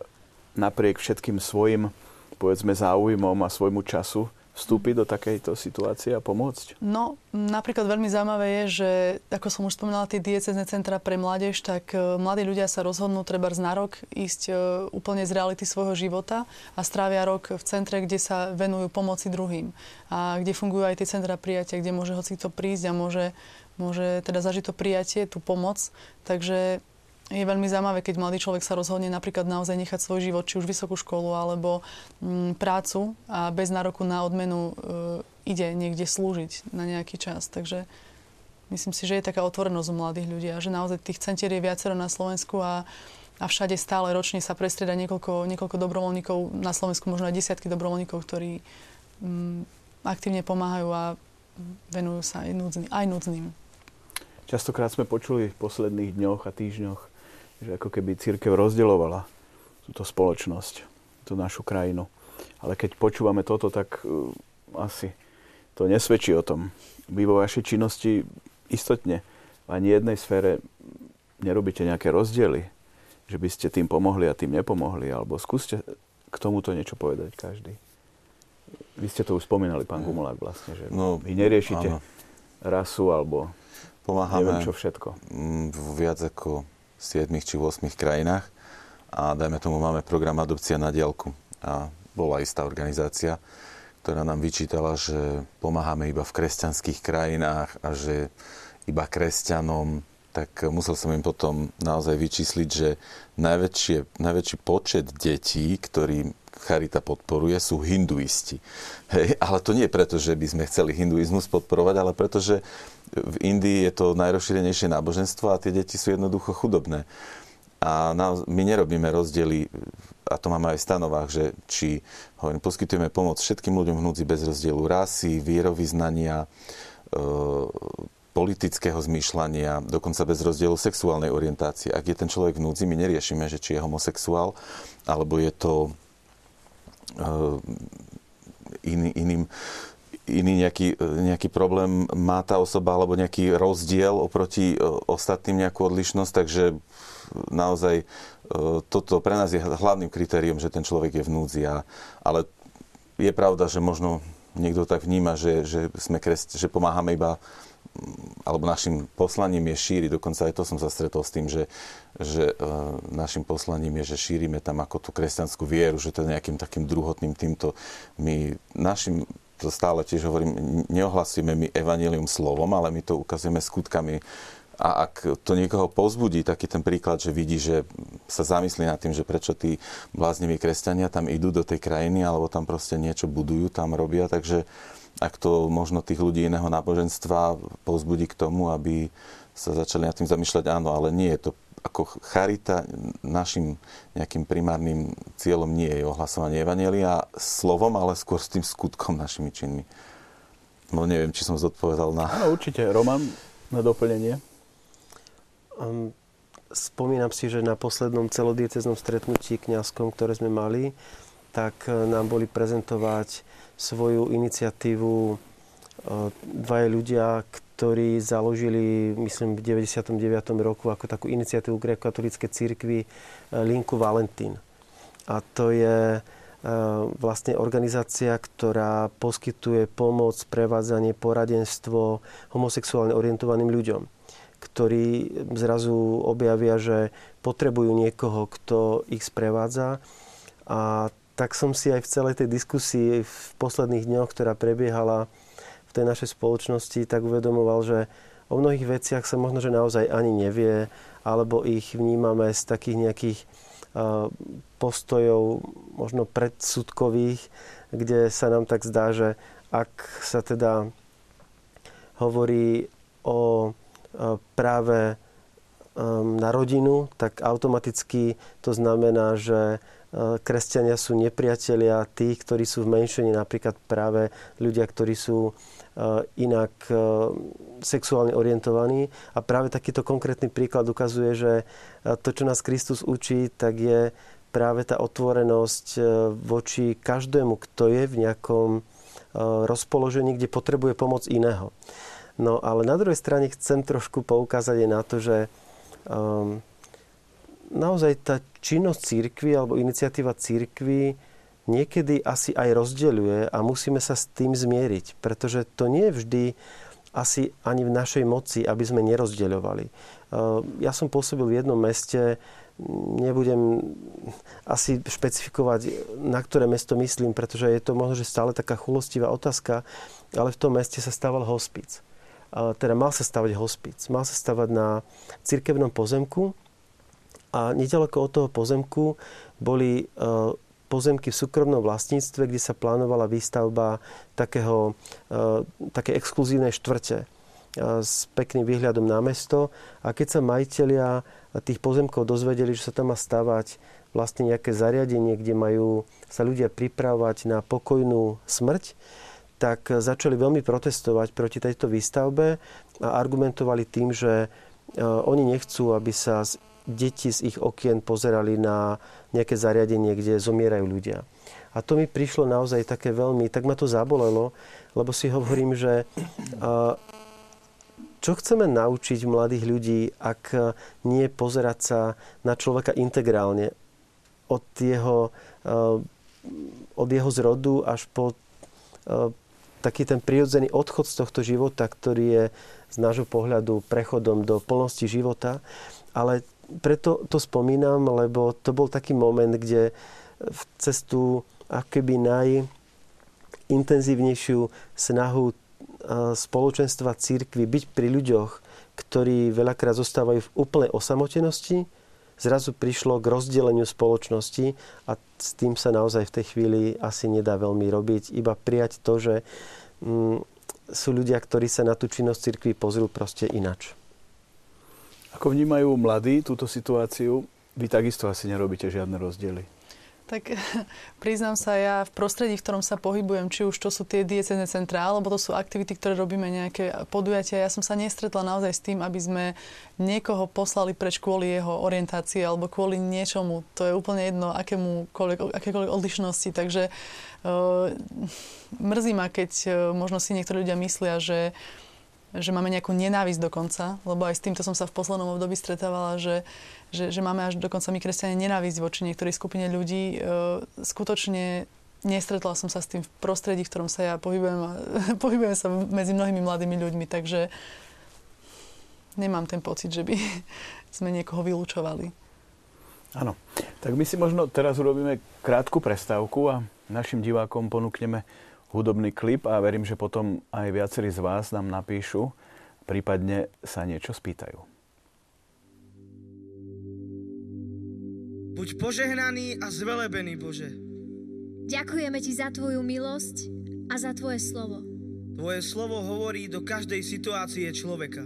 napriek všetkým svojim, povedzme, záujmom a svojmu času vstúpiť do takejto situácie a pomôcť? No, napríklad veľmi zaujímavé je, že, ako som už spomínala, tie diecezne centra pre mládež, tak e, mladí ľudia sa rozhodnú treba na rok ísť e, úplne z reality svojho života a strávia rok v centre, kde sa venujú pomoci druhým. A kde fungujú aj tie centra prijatia, kde môže hoci to prísť a môže, môže teda zažiť to prijatie, tú pomoc. Takže je veľmi zaujímavé, keď mladý človek sa rozhodne napríklad naozaj nechať svoj život, či už vysokú školu alebo m, mm, prácu a bez nároku na odmenu e, ide niekde slúžiť na nejaký čas. Takže myslím si, že je taká otvorenosť u mladých ľudí a že naozaj tých centier je viacero na Slovensku a, a všade stále ročne sa prestrieda niekoľko, niekoľko dobrovoľníkov, na Slovensku možno aj desiatky dobrovoľníkov, ktorí m, mm, aktívne pomáhajú a venujú sa aj, núdzny, aj núdznym. Častokrát sme počuli v posledných dňoch a týždňoch že ako keby církev rozdeľovala túto spoločnosť, tú našu krajinu. Ale keď počúvame toto, tak uh, asi to nesvedčí o tom. Vy vo vašej činnosti istotne v ani jednej sfére nerobíte nejaké rozdiely, že by ste tým pomohli a tým nepomohli, alebo skúste k tomuto niečo povedať každý. Vy ste to už spomínali, pán Gumulák, vlastne, že no, vy neriešite áno. rasu alebo Pomáhame neviem čo všetko. viac ako 7 či 8 krajinách a dajme tomu máme program Adopcia na diálku. A bola istá organizácia, ktorá nám vyčítala, že pomáhame iba v kresťanských krajinách a že iba kresťanom tak musel som im potom naozaj vyčísliť, že najväčšie, najväčší počet detí, ktorí Charita podporuje, sú hinduisti. Hej, ale to nie preto, že by sme chceli hinduizmus podporovať, ale preto, že v Indii je to najrozšírenejšie náboženstvo a tie deti sú jednoducho chudobné. A my nerobíme rozdiely, a to máme aj v stanovách, že či hovorím, poskytujeme pomoc všetkým ľuďom v bez rozdielu rasy, vierovýznania, e, politického zmýšľania, dokonca bez rozdielu sexuálnej orientácie. Ak je ten človek v my neriešime, že či je homosexuál, alebo je to uh, iný, iným iný nejaký, nejaký problém má tá osoba alebo nejaký rozdiel oproti uh, ostatným nejakú odlišnosť, takže naozaj uh, toto pre nás je hlavným kritériom, že ten človek je v núdzi. A, ale je pravda, že možno niekto tak vníma, že, že, sme kres, že pomáhame iba alebo našim poslaním je šíriť, dokonca aj to som sa stretol s tým, že, že našim poslaním je, že šírime tam ako tú kresťanskú vieru, že to je nejakým takým druhotným týmto. My našim, to stále tiež hovorím, neohlasujeme my evanelium slovom, ale my to ukazujeme skutkami. A ak to niekoho pozbudí, taký ten príklad, že vidí, že sa zamyslí nad tým, že prečo tí blázniví kresťania tam idú do tej krajiny, alebo tam proste niečo budujú, tam robia, takže ak to možno tých ľudí iného náboženstva povzbudí k tomu, aby sa začali nad tým zamýšľať, áno, ale nie je to ako charita, našim nejakým primárnym cieľom nie je ohlasovanie Evanielia slovom, ale skôr s tým skutkom našimi činmi. No neviem, či som zodpovedal na... Áno, určite. Roman, na doplnenie. Um, spomínam si, že na poslednom celodieceznom stretnutí kňazskom, ktoré sme mali, tak e, nám boli prezentovať svoju iniciatívu dvaja ľudia, ktorí založili, myslím, v 99. roku ako takú iniciatívu gréko-katolíckej církvy e, Linku Valentín. A to je e, vlastne organizácia, ktorá poskytuje pomoc, prevádzanie, poradenstvo homosexuálne orientovaným ľuďom, ktorí zrazu objavia, že potrebujú niekoho, kto ich sprevádza. A tak som si aj v celej tej diskusii v posledných dňoch, ktorá prebiehala v tej našej spoločnosti, tak uvedomoval, že o mnohých veciach sa možno, že naozaj ani nevie, alebo ich vnímame z takých nejakých postojov, možno predsudkových, kde sa nám tak zdá, že ak sa teda hovorí o práve na rodinu, tak automaticky to znamená, že kresťania sú nepriatelia tých, ktorí sú v menšine, napríklad práve ľudia, ktorí sú inak e, sexuálne orientovaní. A práve takýto konkrétny príklad ukazuje, že to, čo nás Kristus učí, tak je práve tá otvorenosť voči každému, kto je v nejakom rozpoložení, kde potrebuje pomoc iného. No ale na druhej strane chcem trošku poukázať aj na to, že um, naozaj tá činnosť církvy alebo iniciatíva církvy niekedy asi aj rozdeľuje a musíme sa s tým zmieriť, pretože to nie vždy asi ani v našej moci, aby sme nerozdeľovali. Ja som pôsobil v jednom meste, nebudem asi špecifikovať, na ktoré mesto myslím, pretože je to možno, že stále taká chulostivá otázka, ale v tom meste sa stával hospic. Teda mal sa stavať hospic. Mal sa stavať na cirkevnom pozemku, a nedaleko od toho pozemku boli e, pozemky v súkromnom vlastníctve, kde sa plánovala výstavba takého, e, také exkluzívnej štvrte e, s pekným výhľadom na mesto. A keď sa majiteľia tých pozemkov dozvedeli, že sa tam má stavať vlastne nejaké zariadenie, kde majú sa ľudia pripravovať na pokojnú smrť, tak začali veľmi protestovať proti tejto výstavbe a argumentovali tým, že oni nechcú, aby sa z deti z ich okien pozerali na nejaké zariadenie, kde zomierajú ľudia. A to mi prišlo naozaj také veľmi, tak ma to zabolelo, lebo si hovorím, že čo chceme naučiť mladých ľudí, ak nie pozerať sa na človeka integrálne od jeho, od jeho zrodu až po taký ten prirodzený odchod z tohto života, ktorý je z nášho pohľadu prechodom do plnosti života, ale preto to spomínam, lebo to bol taký moment, kde v cestu akoby najintenzívnejšiu snahu spoločenstva církvy byť pri ľuďoch, ktorí veľakrát zostávajú v úplnej osamotenosti, zrazu prišlo k rozdeleniu spoločnosti a s tým sa naozaj v tej chvíli asi nedá veľmi robiť. Iba prijať to, že mm, sú ľudia, ktorí sa na tú činnosť cirkvi pozrú proste inač. Ako vnímajú mladí túto situáciu? Vy takisto asi nerobíte žiadne rozdiely. Tak priznám sa, ja v prostredí, v ktorom sa pohybujem, či už to sú tie diecezne centrá, alebo to sú aktivity, ktoré robíme, nejaké podujatia, ja som sa nestretla naozaj s tým, aby sme niekoho poslali preč kvôli jeho orientácii alebo kvôli niečomu. To je úplne jedno, akému, akékoľvek odlišnosti. Takže uh, mrzí ma, keď uh, možno si niektorí ľudia myslia, že že máme nejakú nenávisť dokonca, lebo aj s týmto som sa v poslednom období stretávala, že že, že máme až dokonca my kresťania nenávisť voči niektorej skupine ľudí. E, skutočne nestretla som sa s tým v prostredí, v ktorom sa ja pohybujem a pohybujem sa medzi mnohými mladými ľuďmi, takže nemám ten pocit, že by sme niekoho vylúčovali. Áno. Tak my si možno teraz urobíme krátku prestávku a našim divákom ponúkneme hudobný klip a verím, že potom aj viacerí z vás nám napíšu, prípadne sa niečo spýtajú. Buď požehnaný a zvelebený, Bože. Ďakujeme Ti za Tvoju milosť a za Tvoje slovo. Tvoje slovo hovorí do každej situácie človeka.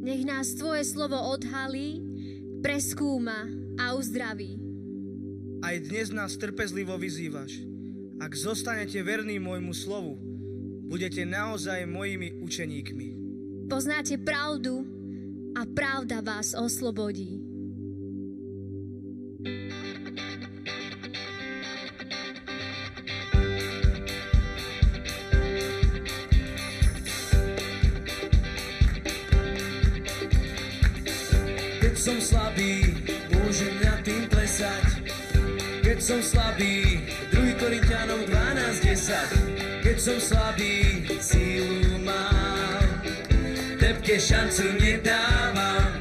Nech nás Tvoje slovo odhalí, preskúma a uzdraví. Aj dnes nás trpezlivo vyzývaš. Ak zostanete verní môjmu slovu, budete naozaj mojimi učeníkmi. Poznáte pravdu a pravda vás oslobodí. som slabý, môžem na tým plesať. Keď som slabý, 2 Korintianom 12.10. Keď som slabý, sílu mám, tebke šancu nedávam.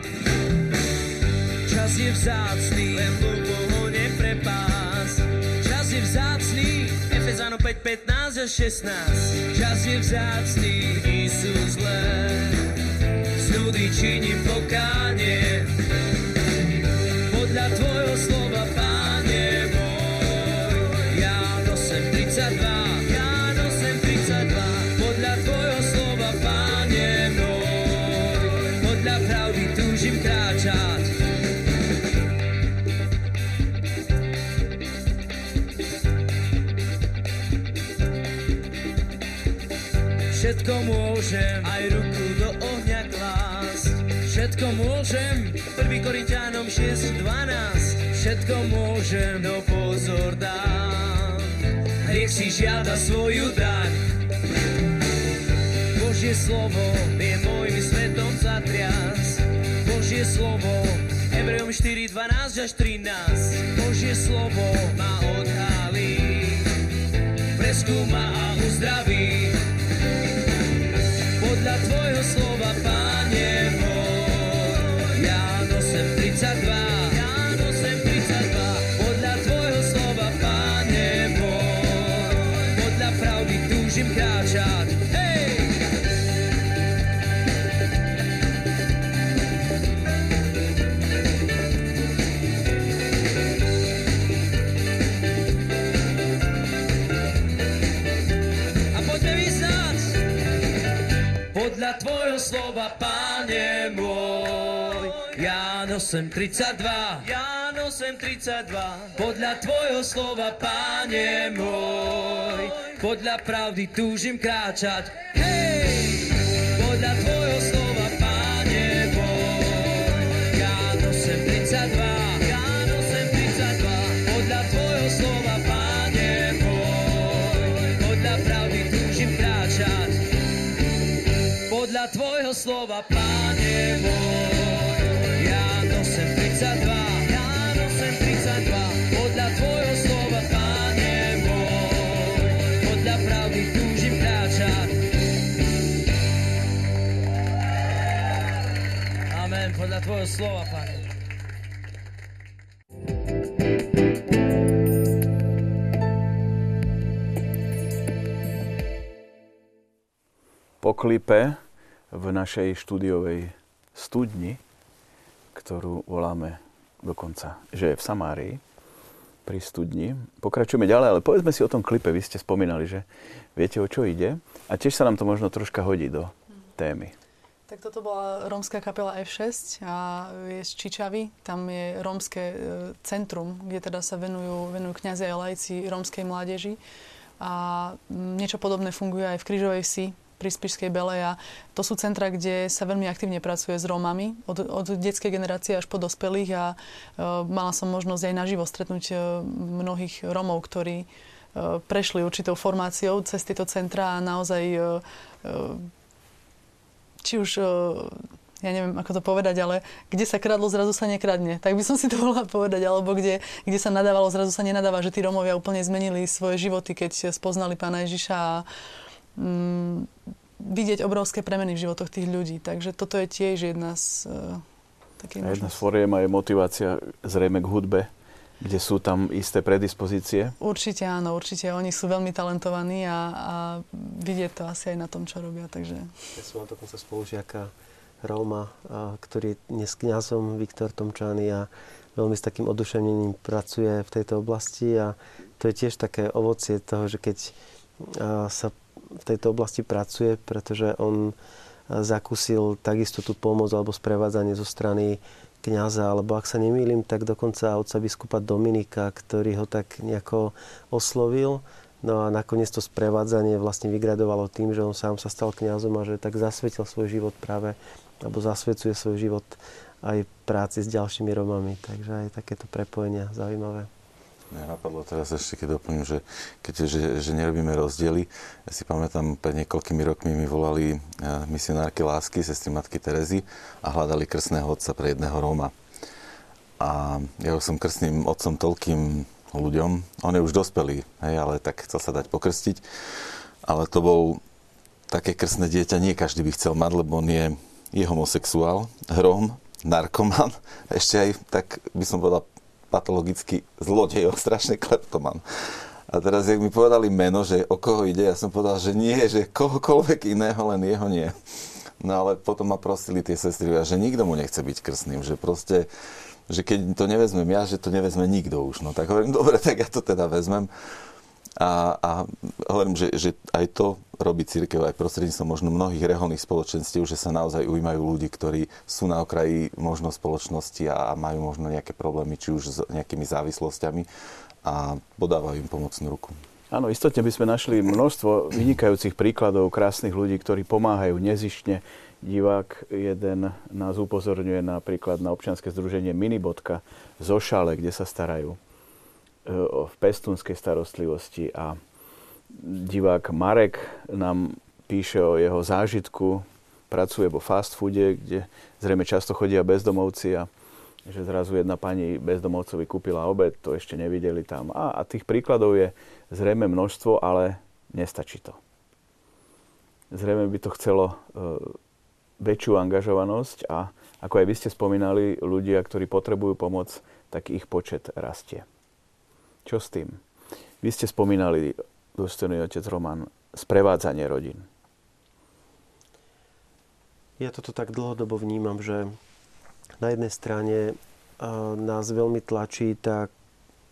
Čas je vzácný, len dlho ho neprepás. Čas je vzácný, Efezano 5, 15 a 16. Čas je vzácný, Isus len ľudí činím pokánie. 32, ja nosem 32. Podľa tvojho slova, Páne môj, podľa pravdy túžim kráčať. Všetko môžem, aj ruku do ohňa klásť. Všetko môžem, 1. Korintianom 6.12. Všetko môžem, no pozor dám. Hriech si žiada svoju daň. Božie slovo je môjim svetom zatrias. Božie slovo, Hebrejom 4, 12 až 13. Božie slovo ma odhalí, preskúma a uzdraví. 8.32 Jan 8.32 Podľa tvojho slova, páne môj Podľa pravdy túžim kráčať. Hej! Podľa tvojho slova, páne môj Jan 8.32 Jan 8.32 Podľa tvojho slova, páne môj pravdy túžim kráčať. Podľa tvojho slova, páne môj. Ja nosem 32, ja nosem 32, podľa tvojho slova, páne môj. Podľa pravdy túžim kráčať. Amen, podľa tvojho slova, páne. Po klipe v našej štúdiovej studni, ktorú voláme dokonca, že je v Samárii, pri studni. Pokračujeme ďalej, ale povedzme si o tom klipe. Vy ste spomínali, že viete, o čo ide. A tiež sa nám to možno troška hodí do témy. Tak toto bola rómska kapela F6 a je z Čičavy. Tam je rómske e, centrum, kde teda sa venujú, venujú kňazi a lajci rómskej mládeži. A niečo podobné funguje aj v Kryžovej vsi, pri Spišskej Bele a to sú centra, kde sa veľmi aktívne pracuje s Rómami od, od detskej generácie až po dospelých a uh, mala som možnosť aj naživo stretnúť uh, mnohých Rómov, ktorí uh, prešli určitou formáciou cez tieto centra a naozaj či už ja neviem, ako to povedať, ale kde sa kradlo, zrazu sa nekradne. Tak by som si to mohla povedať, alebo kde, kde sa nadávalo, zrazu sa nenadáva, že tí Romovia úplne zmenili svoje životy, keď spoznali pána Ježiša a mm, vidieť obrovské premeny v životoch tých ľudí. Takže toto je tiež jedna z uh, takých jedna z foriem je motivácia zrejme k hudbe, kde sú tam isté predispozície. Určite áno, určite. Oni sú veľmi talentovaní a, a vidieť to asi aj na tom, čo robia. Takže... Ja som mal dokonca spolužiaka Róma, a, ktorý je dnes kňazom, Viktor Tomčány a veľmi s takým oduševnením pracuje v tejto oblasti a to je tiež také ovocie toho, že keď a, sa v tejto oblasti pracuje, pretože on zakúsil takisto tú pomoc alebo sprevádzanie zo strany kňaza, alebo ak sa nemýlim, tak dokonca otca biskupa Dominika, ktorý ho tak nejako oslovil. No a nakoniec to sprevádzanie vlastne vygradovalo tým, že on sám sa stal kňazom a že tak zasvetil svoj život práve, alebo zasvedcuje svoj život aj práci s ďalšími Romami. Takže aj takéto prepojenia zaujímavé. Napadlo teraz ešte, keď doplním, že, keď, že, že nerobíme rozdiely. Ja si pamätám, pred niekoľkými rokmi mi volali eh, misionárky lásky, sestry matky Terezy a hľadali krstného otca pre jedného Róma. A ja už som krstným otcom toľkým ľuďom, on je už dospelý, hej, ale tak chcel sa dať pokrstiť. Ale to bol také krstné dieťa, nie každý by chcel mať, lebo on je, je homosexuál, Róm, narkoman, ešte aj, tak by som povedal, patologický zlodej, strašný kleptoman. A teraz, jak mi povedali meno, že o koho ide, ja som povedal, že nie, že kohokoľvek iného, len jeho nie. No ale potom ma prosili tie sestry, že nikto mu nechce byť krstným, že proste, že keď to nevezmem ja, že to nevezme nikto už. No tak hovorím, dobre, tak ja to teda vezmem. A, a hovorím, že, že aj to robí církev aj prostredníctvom možno mnohých reholných spoločenstiev, že sa naozaj ujímajú ľudí, ktorí sú na okraji možno spoločnosti a majú možno nejaké problémy, či už s nejakými závislosťami a podávajú im pomocnú ruku. Áno, istotne by sme našli množstvo vynikajúcich príkladov krásnych ľudí, ktorí pomáhajú nezištne. Divák jeden nás upozorňuje napríklad na občianske združenie Minibodka zo Šale, kde sa starajú v pestunskej starostlivosti a divák Marek nám píše o jeho zážitku, pracuje vo fast foode, kde zrejme často chodia bezdomovci a že zrazu jedna pani bezdomovcovi kúpila obed, to ešte nevideli tam. A, a tých príkladov je zrejme množstvo, ale nestačí to. Zrejme by to chcelo e, väčšiu angažovanosť a ako aj vy ste spomínali, ľudia, ktorí potrebujú pomoc, tak ich počet rastie. Čo s tým? Vy ste spomínali, dôstojný otec Roman, sprevádzanie rodín. Ja toto tak dlhodobo vnímam, že na jednej strane nás veľmi tlačí tá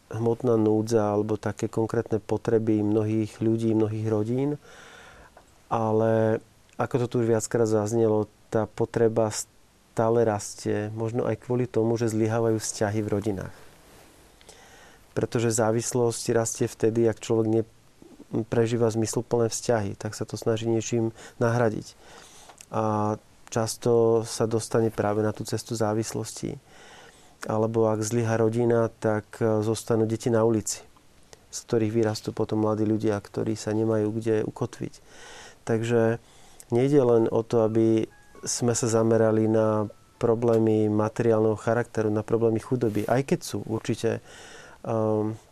hmotná núdza alebo také konkrétne potreby mnohých ľudí, mnohých rodín, ale ako to tu už viackrát zaznelo, tá potreba stále rastie, možno aj kvôli tomu, že zlyhávajú vzťahy v rodinách pretože závislosť rastie vtedy, ak človek neprežíva zmysluplné vzťahy, tak sa to snaží niečím nahradiť. A často sa dostane práve na tú cestu závislosti. Alebo ak zlyha rodina, tak e, zostanú deti na ulici, z ktorých vyrastú potom mladí ľudia, ktorí sa nemajú kde ukotviť. Takže nejde len o to, aby sme sa zamerali na problémy materiálneho charakteru, na problémy chudoby, aj keď sú určite um,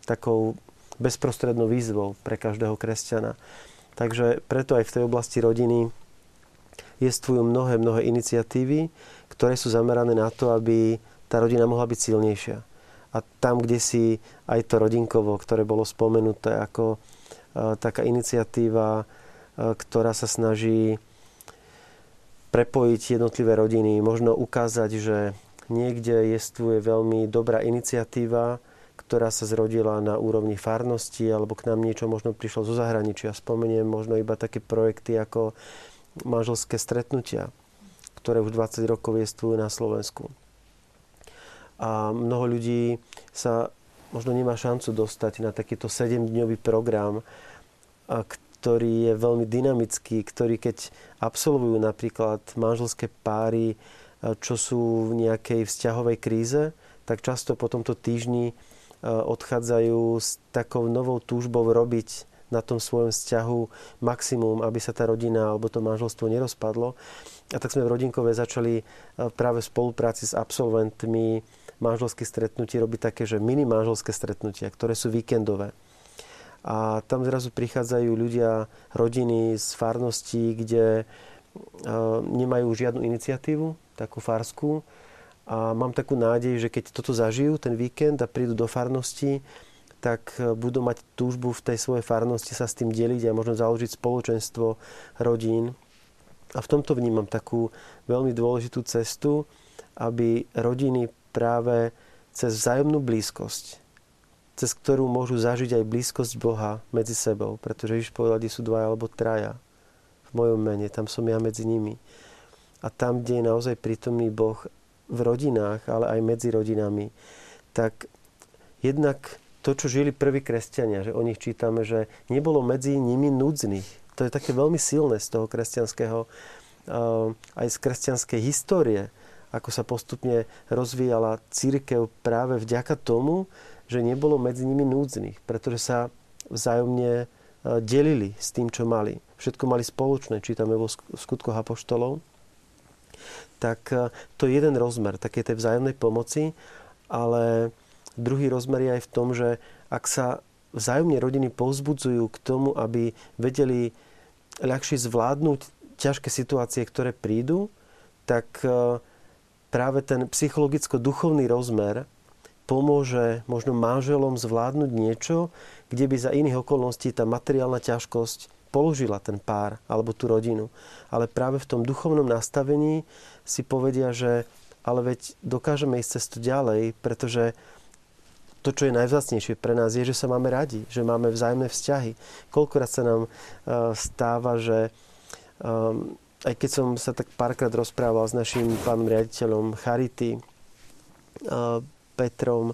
takou bezprostrednou výzvou pre každého kresťana. Takže preto aj v tej oblasti rodiny jestvujú mnohé, mnohé iniciatívy, ktoré sú zamerané na to, aby tá rodina mohla byť silnejšia. A tam, kde si aj to rodinkovo, ktoré bolo spomenuté ako uh, taká iniciatíva, uh, ktorá sa snaží prepojiť jednotlivé rodiny, možno ukázať, že niekde jestvuje veľmi dobrá iniciatíva, ktorá sa zrodila na úrovni farnosti, alebo k nám niečo možno prišlo zo zahraničia. Spomeniem možno iba také projekty ako manželské stretnutia, ktoré už 20 rokov jestvujú na Slovensku. A mnoho ľudí sa možno nemá šancu dostať na takýto 7-dňový program, ktorý je veľmi dynamický, ktorý keď absolvujú napríklad manželské páry, čo sú v nejakej vzťahovej kríze, tak často po tomto týždni odchádzajú s takou novou túžbou robiť na tom svojom vzťahu maximum, aby sa tá rodina alebo to manželstvo nerozpadlo. A tak sme v Rodinkove začali práve v spolupráci s absolventmi manželských stretnutí robiť také, že mini manželské stretnutia, ktoré sú víkendové. A tam zrazu prichádzajú ľudia, rodiny z farností, kde nemajú žiadnu iniciatívu, takú farskú. A mám takú nádej, že keď toto zažijú, ten víkend a prídu do farnosti, tak e, budú mať túžbu v tej svojej farnosti sa s tým deliť a možno založiť spoločenstvo rodín. A v tomto vnímam takú veľmi dôležitú cestu, aby rodiny práve cez vzájomnú blízkosť, cez ktorú môžu zažiť aj blízkosť Boha medzi sebou, pretože Ježiš povedal, kde sú dvaja alebo traja v mojom mene, tam som ja medzi nimi. A tam, kde je naozaj prítomný Boh v rodinách, ale aj medzi rodinami, tak jednak to, čo žili prví kresťania, že o nich čítame, že nebolo medzi nimi núdznych. To je také veľmi silné z toho kresťanského, aj z kresťanskej histórie, ako sa postupne rozvíjala církev práve vďaka tomu, že nebolo medzi nimi núdznych, pretože sa vzájomne e, delili s tým, čo mali. Všetko mali spoločné, čítame vo skutkoch apoštolov. Tak e, to je jeden rozmer také tej vzájomnej pomoci, ale druhý rozmer je aj v tom, že ak sa vzájomne rodiny povzbudzujú k tomu, aby vedeli ľahšie zvládnuť ťažké situácie, ktoré prídu, tak e, práve ten psychologicko-duchovný rozmer pomôže možno manželom zvládnuť niečo, kde by za iných okolností tá materiálna ťažkosť položila ten pár alebo tú rodinu. Ale práve v tom duchovnom nastavení si povedia, že ale veď dokážeme ísť cestu ďalej, pretože to, čo je najvzácnejšie pre nás, je, že sa máme radi, že máme vzájomné vzťahy. Koľkokrát sa nám uh, stáva, že um, aj keď som sa tak párkrát rozprával s našim pánom riaditeľom Charity, Petrom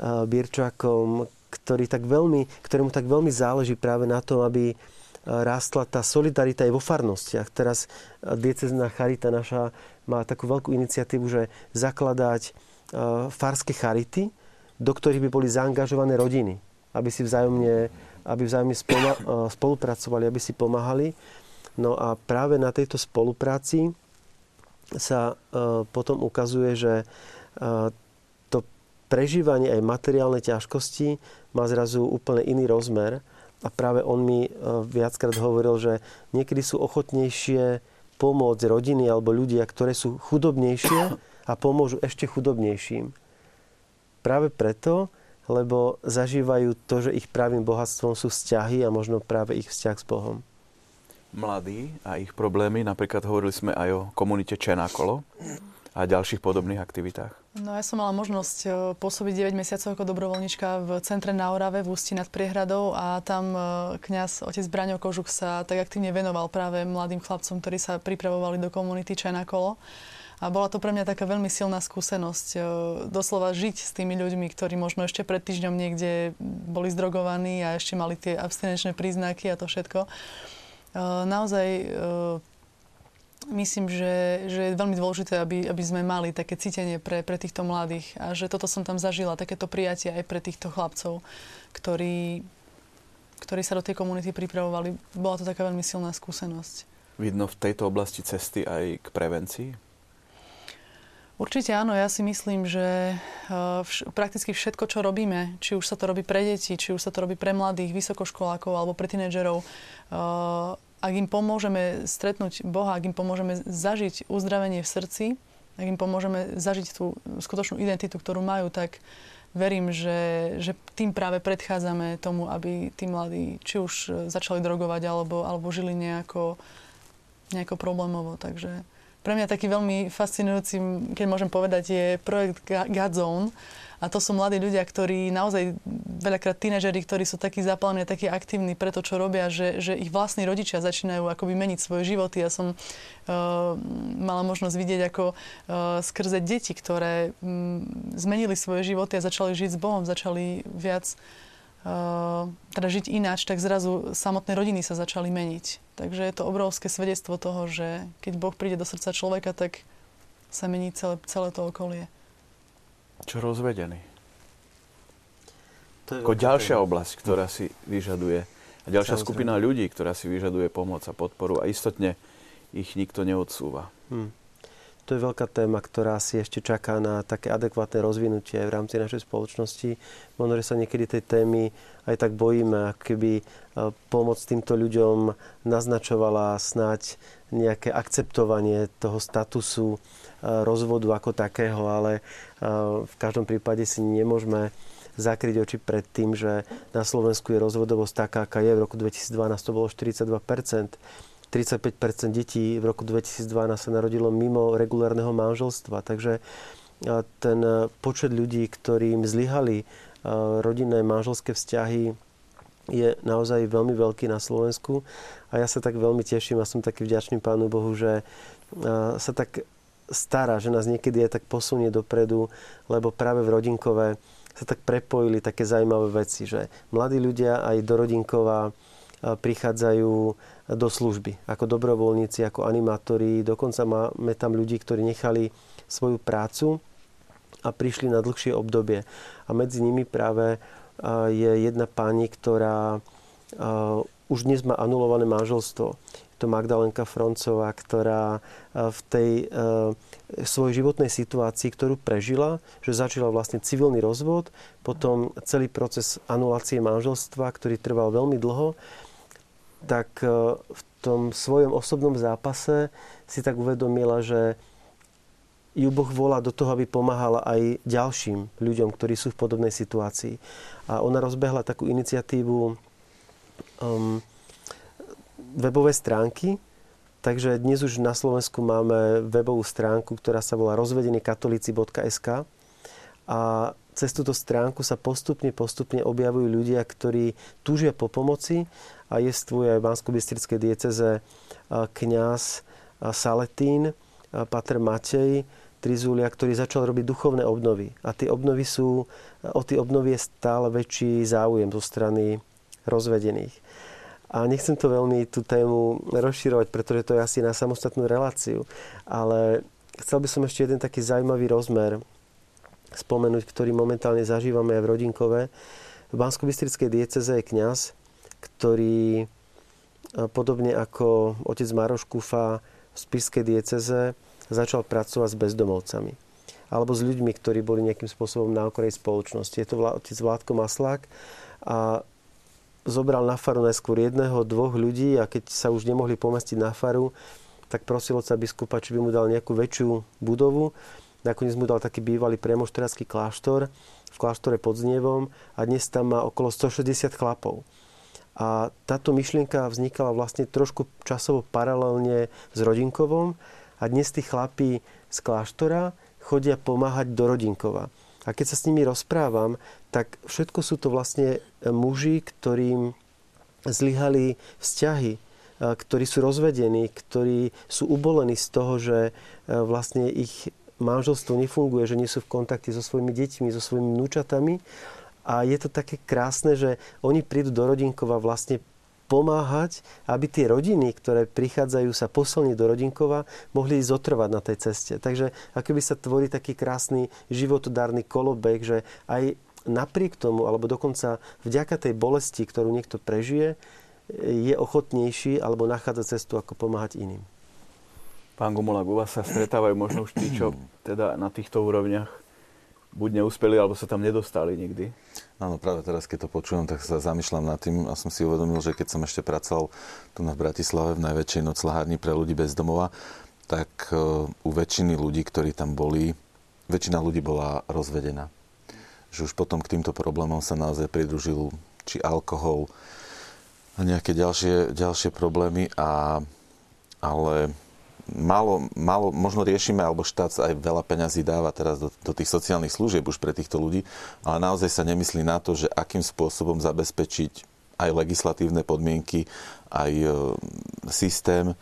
Birčákom, ktorý tak veľmi, ktorému tak veľmi záleží práve na tom, aby rástla tá solidarita aj vo farnostiach. Teraz diecezná charita naša má takú veľkú iniciatívu, že zakladať farské charity, do ktorých by boli zaangažované rodiny, aby si vzájomne, aby vzájomne spolupracovali, aby si pomáhali. No a práve na tejto spolupráci sa potom ukazuje, že to prežívanie aj materiálne ťažkosti má zrazu úplne iný rozmer. A práve on mi e, viackrát hovoril, že niekedy sú ochotnejšie pomôcť rodiny alebo ľudia, ktoré sú chudobnejšie a pomôžu ešte chudobnejším. Práve preto, lebo zažívajú to, že ich právým bohatstvom sú vzťahy a možno práve ich vzťah s Bohom mladí a ich problémy. Napríklad hovorili sme aj o komunite Čenákolo a ďalších podobných aktivitách. No ja som mala možnosť e, pôsobiť 9 mesiacov ako dobrovoľnička v centre na Orave v Ústi nad Priehradou a tam e, kňaz otec Braňo Kožuk sa tak aktívne venoval práve mladým chlapcom, ktorí sa pripravovali do komunity Čenakolo. A bola to pre mňa taká veľmi silná skúsenosť. E, doslova žiť s tými ľuďmi, ktorí možno ešte pred týždňom niekde boli zdrogovaní a ešte mali tie abstinenčné príznaky a to všetko. Naozaj myslím, že, že je veľmi dôležité, aby, aby sme mali také cítenie pre, pre týchto mladých a že toto som tam zažila, takéto prijatie aj pre týchto chlapcov, ktorí, ktorí sa do tej komunity pripravovali. Bola to taká veľmi silná skúsenosť. Vidno v tejto oblasti cesty aj k prevencii? Určite áno, ja si myslím, že eh, vš- prakticky všetko, čo robíme, či už sa to robí pre deti, či už sa to robí pre mladých, vysokoškolákov alebo pre tínedžerov, eh, ak im pomôžeme stretnúť Boha, ak im pomôžeme zažiť uzdravenie v srdci, ak im pomôžeme zažiť tú skutočnú identitu, ktorú majú, tak verím, že, že tým práve predchádzame tomu, aby tí mladí či už začali drogovať alebo, alebo žili nejako, nejako problémovo. Takže pre mňa taký veľmi fascinujúci, keď môžem povedať, je projekt God. A to sú mladí ľudia, ktorí naozaj, veľakrát tínežeri, ktorí sú takí zapálení, takí aktívni pre to, čo robia, že, že ich vlastní rodičia začínajú akoby meniť svoje životy. Ja som uh, mala možnosť vidieť, ako uh, skrze deti, ktoré um, zmenili svoje životy a začali žiť s Bohom, začali viac uh, teda žiť ináč, tak zrazu samotné rodiny sa začali meniť. Takže je to obrovské svedectvo toho, že keď Boh príde do srdca človeka, tak sa mení celé, celé to okolie. Čo rozvedený? To je Ako ďalšia téma. oblasť, ktorá si vyžaduje, a ďalšia Samozrejme. skupina ľudí, ktorá si vyžaduje pomoc a podporu a istotne ich nikto neodsúva. Hm. To je veľká téma, ktorá si ešte čaká na také adekvátne rozvinutie v rámci našej spoločnosti. Možno, že sa niekedy tej témy aj tak bojíme, keby e, pomoc týmto ľuďom naznačovala snáď nejaké akceptovanie toho statusu e, rozvodu ako takého, ale e, v každom prípade si nemôžeme zakryť oči pred tým, že na Slovensku je rozvodovosť taká, aká je. V roku 2012 to bolo 42 35% detí v roku 2012 sa narodilo mimo regulárneho manželstva. Takže ten e, počet ľudí, ktorým zlyhali a, rodinné manželské vzťahy, je naozaj veľmi veľký na Slovensku. A ja sa tak veľmi teším a som taký vďačný Pánu Bohu, že a, sa tak stará, že nás niekedy aj tak posunie dopredu, lebo práve v Rodinkové sa tak prepojili také zaujímavé veci, že mladí ľudia aj do Rodinkova prichádzajú do služby ako dobrovoľníci, ako animátori. Dokonca máme tam ľudí, ktorí nechali svoju prácu a prišli na dlhšie obdobie. A medzi nimi práve je jedna pani, ktorá už dnes má anulované manželstvo. Je to Magdalenka Froncová, ktorá v tej svojej životnej situácii, ktorú prežila, že začala vlastne civilný rozvod, potom celý proces anulácie manželstva, ktorý trval veľmi dlho, tak e, v tom svojom osobnom zápase si tak uvedomila, že ju Boh volá do toho, aby pomáhala aj ďalším ľuďom, ktorí sú v podobnej situácii. A ona rozbehla takú iniciatívu um, webové stránky, takže dnes už na Slovensku máme webovú stránku, ktorá sa volá rozvedenykatolíci.sk a cez túto stránku sa postupne, postupne objavujú ľudia, ktorí túžia po pomoci a jestvuje aj v bansko dieceze kňaz Saletín, Pater Matej, Trizulia, ktorý začal robiť duchovné obnovy. A tie obnovy sú, o tie obnovy je stále väčší záujem zo strany rozvedených. A nechcem to veľmi tú tému rozširovať, pretože to je asi na samostatnú reláciu. Ale chcel by som ešte jeden taký zaujímavý rozmer spomenúť, ktorý momentálne zažívame aj v Rodinkove. V bansko dieceze je kňaz, ktorý podobne ako otec Maroš Kufa v Spišskej dieceze začal pracovať s bezdomovcami alebo s ľuďmi, ktorí boli nejakým spôsobom na okrej spoločnosti. Je to otec Vládko Maslák a zobral na faru najskôr jedného, dvoch ľudí a keď sa už nemohli pomestiť na faru, tak prosil oca biskupa, či by mu dal nejakú väčšiu budovu. Nakoniec mu dal taký bývalý premoštrácky kláštor v kláštore pod Znievom a dnes tam má okolo 160 chlapov. A táto myšlienka vznikala vlastne trošku časovo paralelne s Rodinkovom a dnes tí chlapí z kláštora chodia pomáhať do Rodinkova. A keď sa s nimi rozprávam, tak všetko sú to vlastne muži, ktorým zlyhali vzťahy, ktorí sú rozvedení, ktorí sú ubolení z toho, že vlastne ich manželstvo nefunguje, že nie sú v kontakte so svojimi deťmi, so svojimi vnúčatami. A je to také krásne, že oni prídu do Rodinkova vlastne pomáhať, aby tie rodiny, ktoré prichádzajú sa posilniť do Rodinkova, mohli zotrvať na tej ceste. Takže akoby sa tvorí taký krásny životodárny kolobek, že aj napriek tomu, alebo dokonca vďaka tej bolesti, ktorú niekto prežije, je ochotnejší alebo nachádza cestu, ako pomáhať iným. Pán Gumulak, u vás sa stretávajú možno už tí, čo teda na týchto úrovniach buď neúspeli, alebo sa tam nedostali nikdy? Áno, práve teraz, keď to počujem, tak sa zamýšľam nad tým a som si uvedomil, že keď som ešte pracoval tu na Bratislave v najväčšej noclahárni pre ľudí bez domova, tak uh, u väčšiny ľudí, ktorí tam boli, väčšina ľudí bola rozvedená. Že už potom k týmto problémom sa naozaj pridružil či alkohol a nejaké ďalšie, ďalšie problémy, a, ale málo, málo možno riešime, alebo štát aj veľa peňazí dáva teraz do, do tých sociálnych služieb už pre týchto ľudí, ale naozaj sa nemyslí na to, že akým spôsobom zabezpečiť aj legislatívne podmienky, aj e, systém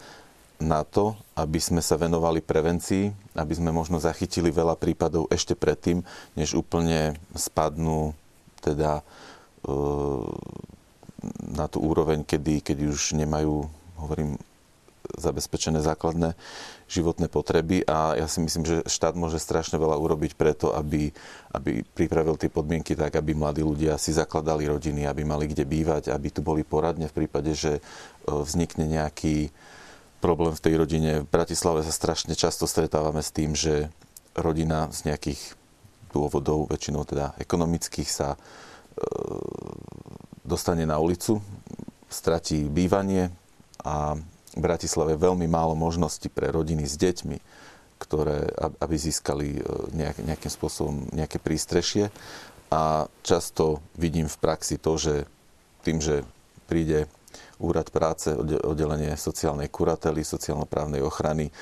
na to, aby sme sa venovali prevencii, aby sme možno zachytili veľa prípadov ešte predtým, než úplne spadnú teda e, na tú úroveň, kedy, kedy už nemajú, hovorím, zabezpečené základné životné potreby a ja si myslím, že štát môže strašne veľa urobiť preto, aby, aby pripravil tie podmienky tak, aby mladí ľudia si zakladali rodiny, aby mali kde bývať, aby tu boli poradne v prípade, že e, vznikne nejaký problém v tej rodine. V Bratislave sa strašne často stretávame s tým, že rodina z nejakých dôvodov, väčšinou teda ekonomických, sa e, dostane na ulicu, stratí bývanie a v Bratislave veľmi málo možností pre rodiny s deťmi, ktoré, aby získali e, nejak, nejakým spôsobom nejaké prístrešie. A často vidím v praxi to, že tým, že príde úrad práce, oddelenie sociálnej kurately, sociálno-právnej ochrany, e,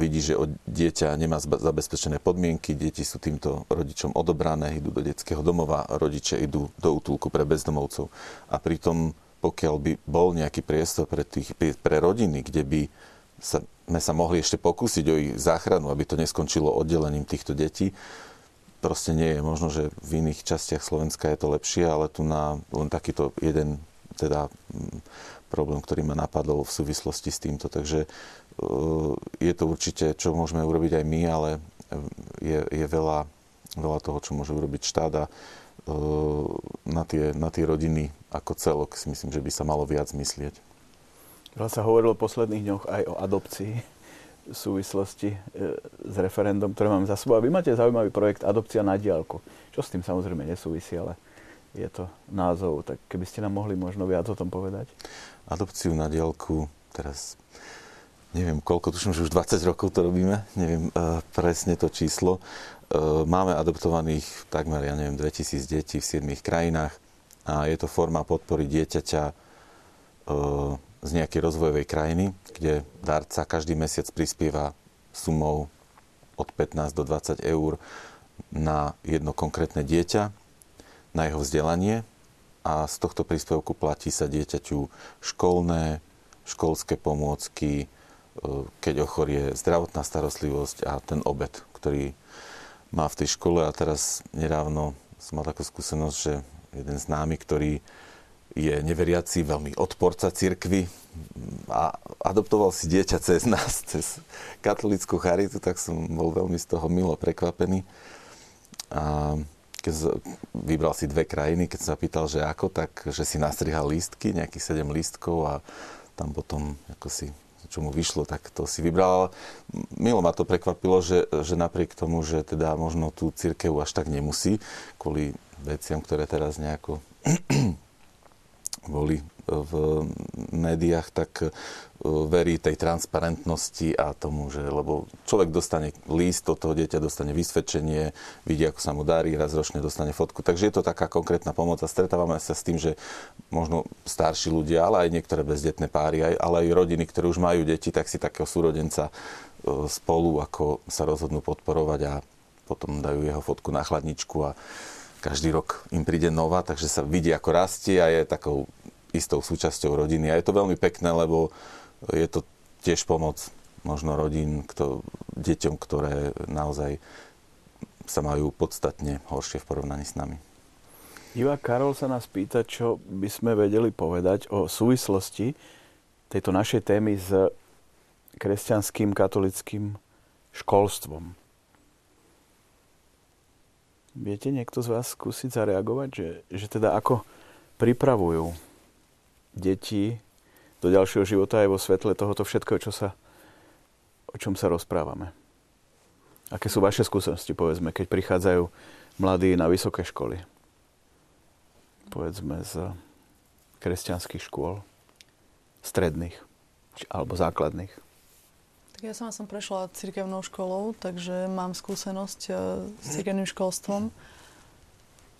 vidí, že dieťa nemá zabezpečené podmienky, deti sú týmto rodičom odobrané, idú do detského domova, rodiče idú do útulku pre bezdomovcov. A pritom pokiaľ by bol nejaký priestor pre, tých, pre rodiny, kde by sa, sme sa mohli ešte pokúsiť o ich záchranu, aby to neskončilo oddelením týchto detí, proste nie je. Možno, že v iných častiach Slovenska je to lepšie, ale tu na len takýto jeden teda mm, problém, ktorý ma napadol v súvislosti s týmto. Takže e, je to určite, čo môžeme urobiť aj my, ale e, je, je veľa, veľa toho, čo môže urobiť štát a na tie, na tie rodiny ako celok si myslím, že by sa malo viac myslieť. Veľa sa hovorilo v posledných dňoch aj o adopcii v súvislosti e, s referendum, ktoré máme za sebou. A vy máte zaujímavý projekt Adopcia na diálku, čo s tým samozrejme nesúvisí, ale je to názov. Tak keby ste nám mohli možno viac o tom povedať. Adopciu na diálku, teraz neviem koľko, tuším, že už 20 rokov to robíme, neviem uh, presne to číslo. Uh, máme adoptovaných takmer, ja neviem, 2000 detí v 7 krajinách a je to forma podpory dieťaťa uh, z nejakej rozvojovej krajiny, kde darca každý mesiac prispieva sumou od 15 do 20 eur na jedno konkrétne dieťa, na jeho vzdelanie a z tohto príspevku platí sa dieťaťu školné, školské pomôcky, keď ochorie zdravotná starostlivosť a ten obed, ktorý má v tej škole. A teraz nedávno som mal takú skúsenosť, že jeden známy, ktorý je neveriaci, veľmi odporca cirkvy a adoptoval si dieťa cez nás, cez katolickú charitu, tak som bol veľmi z toho milo prekvapený. A keď vybral si dve krajiny, keď sa pýtal, že ako, tak že si nastrihal lístky, nejakých sedem lístkov a tam potom ako si čo mu vyšlo, tak to si vybral. Milo ma to prekvapilo, že, že napriek tomu, že teda možno tú církev až tak nemusí, kvôli veciam, ktoré teraz nejako boli v médiách, tak e, verí tej transparentnosti a tomu, že lebo človek dostane list, to toho dieťa dostane vysvedčenie, vidí, ako sa mu darí, raz ročne dostane fotku. Takže je to taká konkrétna pomoc a stretávame sa s tým, že možno starší ľudia, ale aj niektoré bezdetné páry, ale aj rodiny, ktoré už majú deti, tak si takého súrodenca e, spolu, ako sa rozhodnú podporovať a potom dajú jeho fotku na chladničku a každý rok im príde nová, takže sa vidí, ako rastie a je takou istou súčasťou rodiny. A je to veľmi pekné, lebo je to tiež pomoc možno rodín, kto, deťom, ktoré naozaj sa majú podstatne horšie v porovnaní s nami. Iva Karol sa nás pýta, čo by sme vedeli povedať o súvislosti tejto našej témy s kresťanským katolickým školstvom. Viete niekto z vás skúsiť zareagovať, že, že teda ako pripravujú deti do ďalšieho života aj vo svetle tohoto všetkého, čo sa, o čom sa rozprávame? Aké sú vaše skúsenosti, povedzme, keď prichádzajú mladí na vysoké školy? Povedzme z kresťanských škôl, stredných alebo základných. Tak ja sama som prešla cirkevnou školou, takže mám skúsenosť eh, s cirkevným školstvom.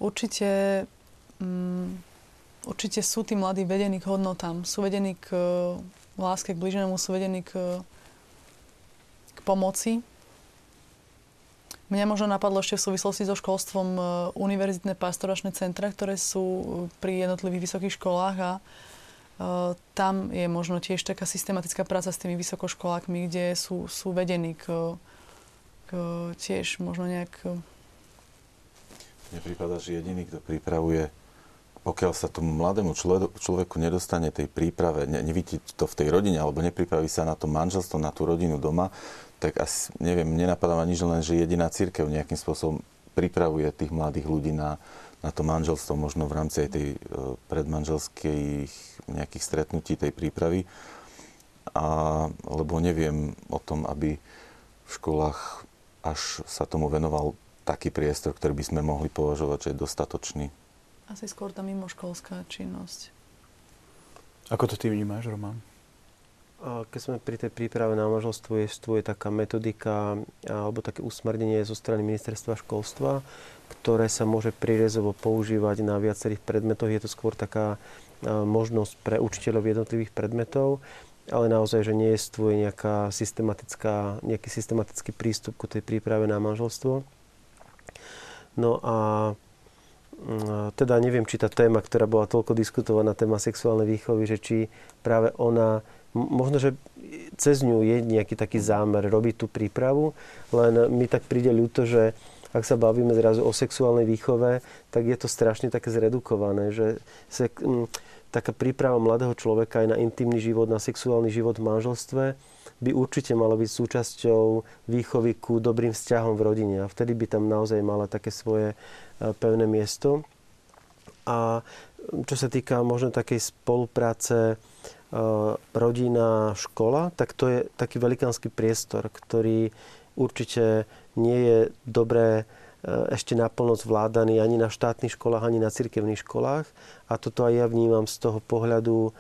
Určite, um, určite sú tí mladí vedení k hodnotám, sú vedení k uh, láske k blíženému, sú vedení k, pomoci. Mňa možno napadlo ešte v súvislosti so školstvom e, univerzitné pastoračné centra, ktoré sú pri jednotlivých vysokých školách a tam je možno tiež taká systematická práca s tými vysokoškolákmi, kde sú, sú vedení k, k tiež možno nejak... Mne prípada, že jediný, kto pripravuje pokiaľ sa tomu mladému človeku nedostane tej príprave, ne, nevidí to v tej rodine, alebo nepripraví sa na to manželstvo, na tú rodinu doma, tak asi, neviem, nenapadá ma nič len, že jediná církev nejakým spôsobom pripravuje tých mladých ľudí na, na to manželstvo, možno v rámci aj tej e, predmanželských nejakých stretnutí, tej prípravy. A, lebo neviem o tom, aby v školách až sa tomu venoval taký priestor, ktorý by sme mohli považovať, že je dostatočný. Asi skôr tá mimoškolská činnosť. Ako to ty vnímáš, Roman? Keď sme pri tej príprave na manželstvo, je taká metodika alebo také usmernenie zo strany ministerstva školstva, ktoré sa môže prirezovo používať na viacerých predmetoch. Je to skôr taká možnosť pre učiteľov jednotlivých predmetov, ale naozaj, že nie je nejaká systematická, nejaký systematický prístup ku tej príprave na manželstvo. No a teda neviem, či tá téma, ktorá bola toľko diskutovaná, téma sexuálnej výchovy, že či práve ona, možno, že cez ňu je nejaký taký zámer robiť tú prípravu, len mi tak príde ľúto, že ak sa bavíme zrazu o sexuálnej výchove, tak je to strašne také zredukované, že se, m, taká príprava mladého človeka aj na intimný život, na sexuálny život v manželstve by určite mala byť súčasťou výchovy ku dobrým vzťahom v rodine a vtedy by tam naozaj mala také svoje pevné miesto. A čo sa týka možno takej spolupráce e, rodina, škola, tak to je taký velikánsky priestor, ktorý určite nie je dobré e, ešte naplno zvládaný ani na štátnych školách, ani na cirkevných školách. A toto aj ja vnímam z toho pohľadu e,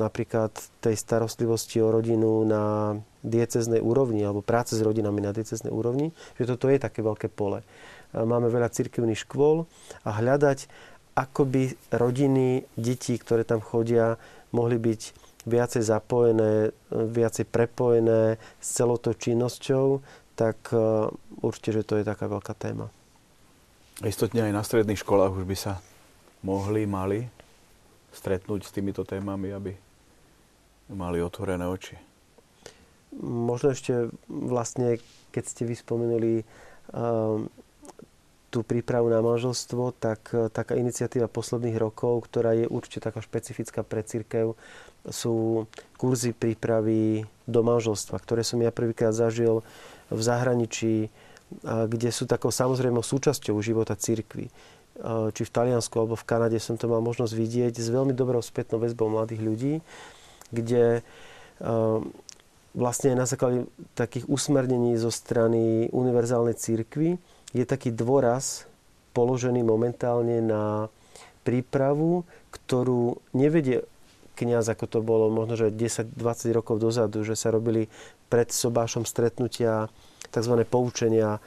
napríklad tej starostlivosti o rodinu na dieceznej úrovni alebo práce s rodinami na dieceznej úrovni, že toto je také veľké pole máme veľa cirkevných škôl a hľadať, ako by rodiny, deti, ktoré tam chodia, mohli byť viacej zapojené, viacej prepojené s celou tou činnosťou, tak e, určite, že to je taká veľká téma. Istotne aj na stredných školách už by sa mohli, mali stretnúť s týmito témami, aby mali otvorené oči. Možno ešte vlastne, keď ste vyspomenuli um, tú prípravu na manželstvo, tak e, taká iniciatíva posledných rokov, ktorá je určite taká špecifická pre církev, sú kurzy prípravy do manželstva, ktoré som ja prvýkrát zažil v zahraničí, kde sú takou samozrejmou súčasťou života církvy. E, či v Taliansku alebo v Kanade som to mal možnosť vidieť s veľmi dobrou spätnou väzbou mladých ľudí, kde vlastne na základe takých usmernení zo strany univerzálnej církvy je taký dôraz položený momentálne na prípravu, ktorú nevedie kniaz, ako to bolo možno, že 10-20 rokov dozadu, že sa robili pred sobášom stretnutia, tzv. poučenia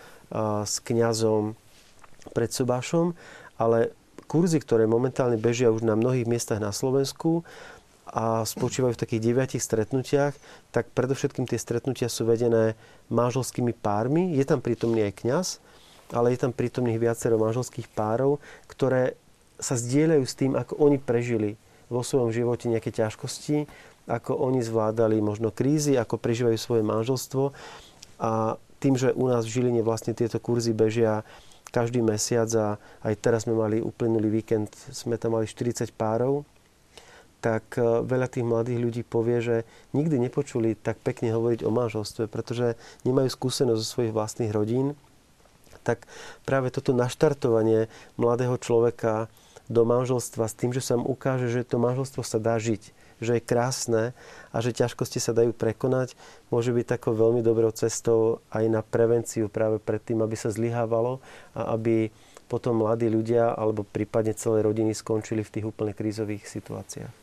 s kňazom pred sobášom, ale kurzy, ktoré momentálne bežia už na mnohých miestach na Slovensku a spočívajú v takých deviatich stretnutiach, tak predovšetkým tie stretnutia sú vedené manželskými pármi. Je tam prítomný aj kňaz, ale je tam prítomných viacero manželských párov, ktoré sa zdieľajú s tým, ako oni prežili vo svojom živote nejaké ťažkosti, ako oni zvládali možno krízy, ako prežívajú svoje manželstvo. A tým, že u nás v Žiline vlastne tieto kurzy bežia každý mesiac a aj teraz sme mali uplynulý víkend, sme tam mali 40 párov, tak e, veľa tých mladých ľudí povie, že nikdy nepočuli tak pekne hovoriť o manželstve, pretože nemajú skúsenosť zo svojich vlastných rodín tak práve toto naštartovanie mladého človeka do manželstva s tým, že sa mu ukáže, že to manželstvo sa dá žiť, že je krásne a že ťažkosti sa dajú prekonať, môže byť takou veľmi dobrou cestou aj na prevenciu práve pred tým, aby sa zlyhávalo a aby potom mladí ľudia alebo prípadne celé rodiny skončili v tých úplne krízových situáciách.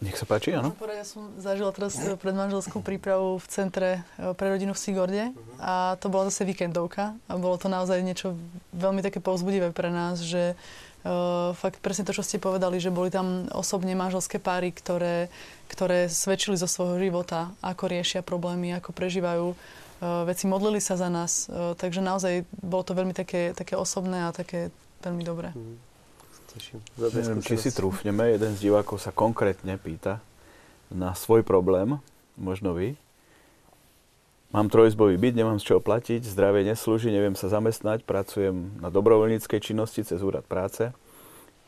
Nech sa páči, áno. Ja som zažila teraz e, predmanželskú prípravu v centre e, pre rodinu v Sigorde a to bola zase víkendovka a bolo to naozaj niečo veľmi také povzbudivé pre nás, že uh, fakt presne to, čo ste povedali, že boli tam osobne manželské páry, ktoré, ktoré svedčili zo svojho života, ako riešia problémy, ako prežívajú uh, veci, modlili sa za nás, uh, takže naozaj bolo to veľmi také, také osobné a také veľmi dobré. Teším. Neviem, či si trúfneme, jeden z divákov sa konkrétne pýta na svoj problém, možno vy. Mám trojizbový byt, nemám z čoho platiť, zdravie neslúži, neviem sa zamestnať, pracujem na dobrovoľníckej činnosti cez úrad práce.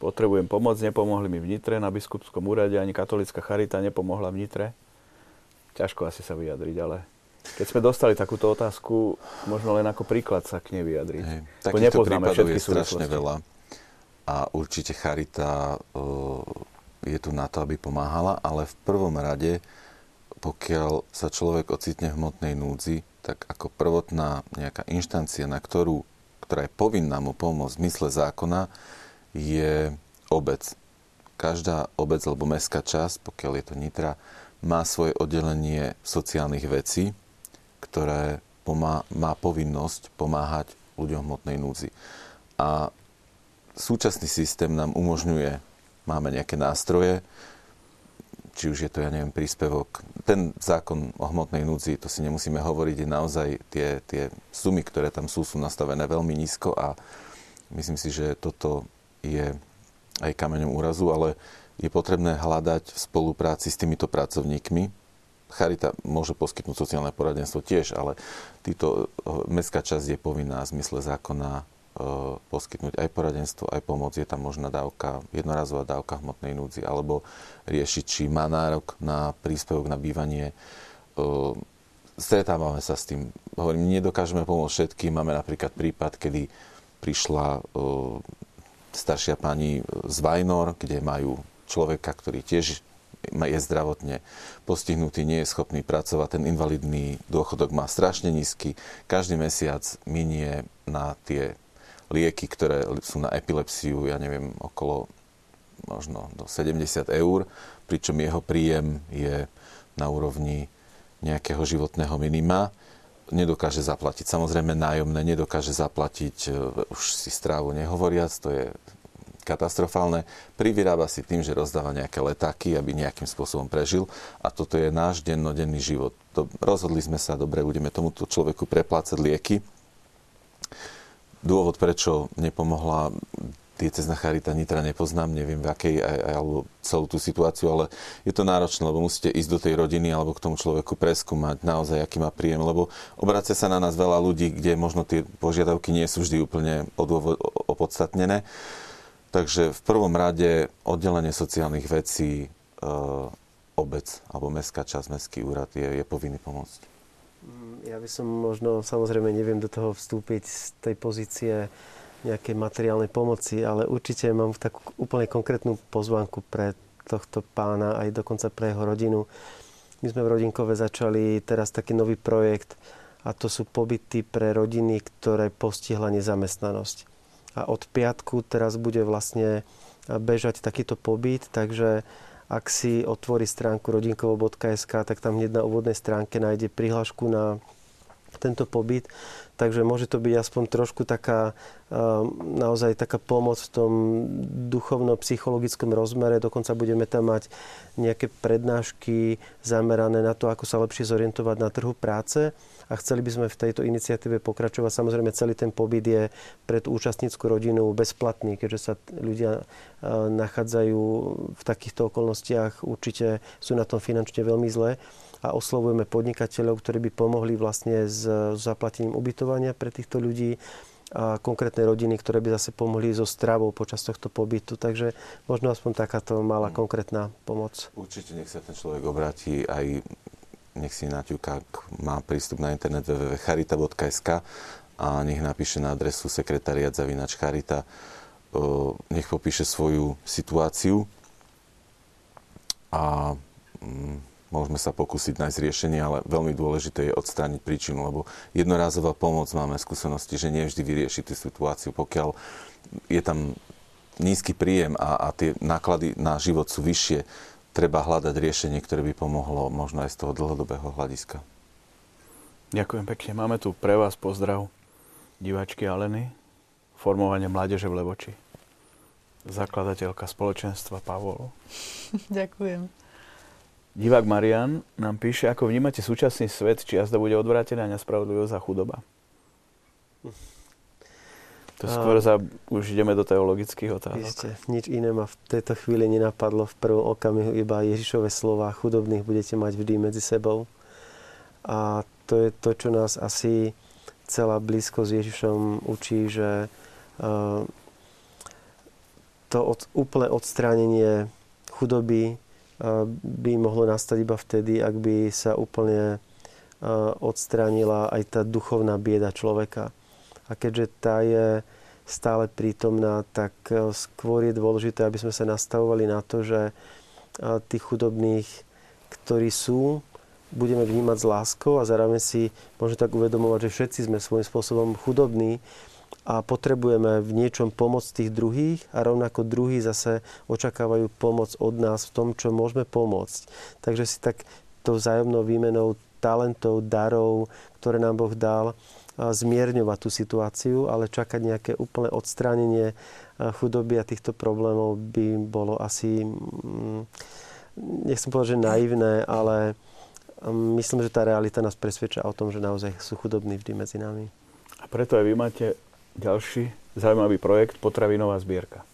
Potrebujem pomoc, nepomohli mi v Nitre, na biskupskom úrade, ani katolická charita nepomohla v Nitre. Ťažko asi sa vyjadriť, ale keď sme dostali takúto otázku, možno len ako príklad sa k nej vyjadriť. Hej. Takýchto nepoznáme prípadov je strašne veľa. A určite Charita uh, je tu na to, aby pomáhala, ale v prvom rade, pokiaľ sa človek ocitne v hmotnej núdzi, tak ako prvotná nejaká inštancia, na ktorú, ktorá je povinná mu pomôcť v zmysle zákona, je obec. Každá obec alebo mestská časť, pokiaľ je to Nitra, má svoje oddelenie sociálnych vecí, ktoré pomá- má povinnosť pomáhať ľuďom v hmotnej núdzi. A súčasný systém nám umožňuje, máme nejaké nástroje, či už je to, ja neviem, príspevok. Ten zákon o hmotnej núdzi, to si nemusíme hovoriť, je naozaj tie, tie sumy, ktoré tam sú, sú nastavené veľmi nízko a myslím si, že toto je aj kameňom úrazu, ale je potrebné hľadať v spolupráci s týmito pracovníkmi. Charita môže poskytnúť sociálne poradenstvo tiež, ale títo, eh, mestská časť je povinná v zmysle zákona poskytnúť aj poradenstvo, aj pomoc. Je tam možná dávka, jednorazová dávka hmotnej núdzi, alebo riešiť, či má nárok na príspevok na bývanie. Eh, Stretávame sa s tým. Hovorím, nedokážeme pomôcť všetkým. Máme napríklad prípad, kedy prišla staršia pani z Vajnor, kde majú človeka, ktorý tiež je zdravotne postihnutý, nie je schopný pracovať, ten invalidný dôchodok má strašne nízky. Každý mesiac minie na tie lieky, ktoré sú na epilepsiu, ja neviem, okolo možno do 70 eur, pričom jeho príjem je na úrovni nejakého životného minima. Nedokáže zaplatiť samozrejme nájomné, nedokáže zaplatiť, e, už si strávu nehovoriac, to je katastrofálne. Privyrába si tým, že rozdáva nejaké letáky, aby nejakým spôsobom prežil. A toto je náš dennodenný život. To, rozhodli sme sa, dobre, budeme tomuto človeku preplácať lieky. Dôvod, prečo nepomohla diecezna charita Nitra nepoznám, neviem v akej, alebo celú tú situáciu, ale je to náročné, lebo musíte ísť do tej rodiny alebo k tomu človeku preskúmať naozaj, aký má príjem, lebo obracia sa na nás veľa ľudí, kde možno tie požiadavky nie sú vždy úplne opodstatnené. Takže v prvom rade oddelenie sociálnych vecí, e, obec alebo mestská časť, mestský úrad je, je povinný pomôcť. Ja by som možno, samozrejme neviem do toho vstúpiť z tej pozície nejakej materiálnej pomoci, ale určite mám takú úplne konkrétnu pozvánku pre tohto pána, aj dokonca pre jeho rodinu. My sme v Rodinkove začali teraz taký nový projekt a to sú pobyty pre rodiny, ktoré postihla nezamestnanosť. A od piatku teraz bude vlastne bežať takýto pobyt, takže ak si otvorí stránku rodinkovo.sk, tak tam hneď na úvodnej stránke nájde prihlášku na tento pobyt. Takže môže to byť aspoň trošku taká, naozaj taká pomoc v tom duchovno-psychologickom rozmere. Dokonca budeme tam mať nejaké prednášky zamerané na to, ako sa lepšie zorientovať na trhu práce. A chceli by sme v tejto iniciatíve pokračovať. Samozrejme, celý ten pobyt je pre tú účastníckú rodinu bezplatný, keďže sa ľudia nachádzajú v takýchto okolnostiach. Určite sú na tom finančne veľmi zle a oslovujeme podnikateľov, ktorí by pomohli vlastne s zaplatením ubytovania pre týchto ľudí a konkrétne rodiny, ktoré by zase pomohli so stravou počas tohto pobytu. Takže možno aspoň takáto malá Mm. konkrétna pomoc. Určite nech sa ten človek obráti aj nech si naťuká, ak má prístup na internet www.charita.sk a nech napíše na adresu sekretariat zavinač Charita, o, nech popíše svoju situáciu a mm, môžeme sa pokúsiť nájsť riešenie, ale veľmi dôležité je odstrániť príčinu, lebo jednorázová pomoc máme skúsenosti, že nevždy vyrieši tú situáciu, pokiaľ je tam nízky príjem a, a tie náklady na život sú vyššie, treba hľadať riešenie, ktoré by pomohlo možno aj z toho dlhodobého hľadiska. Ďakujem pekne. Máme tu pre vás pozdrav diváčky Aleny, formovanie mládeže v Levoči. Zakladateľka spoločenstva Pavol. Ďakujem. Divák Marian nám píše, ako vnímate súčasný svet, či jazda bude odvrátená, nespravodlivosť a chudoba. To skôr za, už ideme do teologických otázok. Ešte nič iné ma v tejto chvíli nenapadlo. V prvom okamihu iba Ježišové slova chudobných budete mať vždy medzi sebou. A to je to, čo nás asi celá blízko s Ježišom učí, že uh, to od, úplné odstránenie chudoby uh, by mohlo nastať iba vtedy, ak by sa úplne uh, odstránila aj tá duchovná bieda človeka. A keďže tá je stále prítomná, tak skôr je dôležité, aby sme sa nastavovali na to, že tých chudobných, ktorí sú, budeme vnímať s láskou a zároveň si môžeme tak uvedomovať, že všetci sme svojím spôsobom chudobní a potrebujeme v niečom pomoc tých druhých a rovnako druhí zase očakávajú pomoc od nás v tom, čo môžeme pomôcť. Takže si tak to vzájomnou výmenou talentov, darov, ktoré nám Boh dal, zmierňovať tú situáciu, ale čakať nejaké úplné odstránenie chudoby a týchto problémov by bolo asi, mm, nechcem povedať, že naivné, ale mm, myslím, že tá realita nás presvedča o tom, že naozaj sú chudobní vždy medzi nami. A preto aj vy máte ďalší zaujímavý projekt Potravinová zbierka.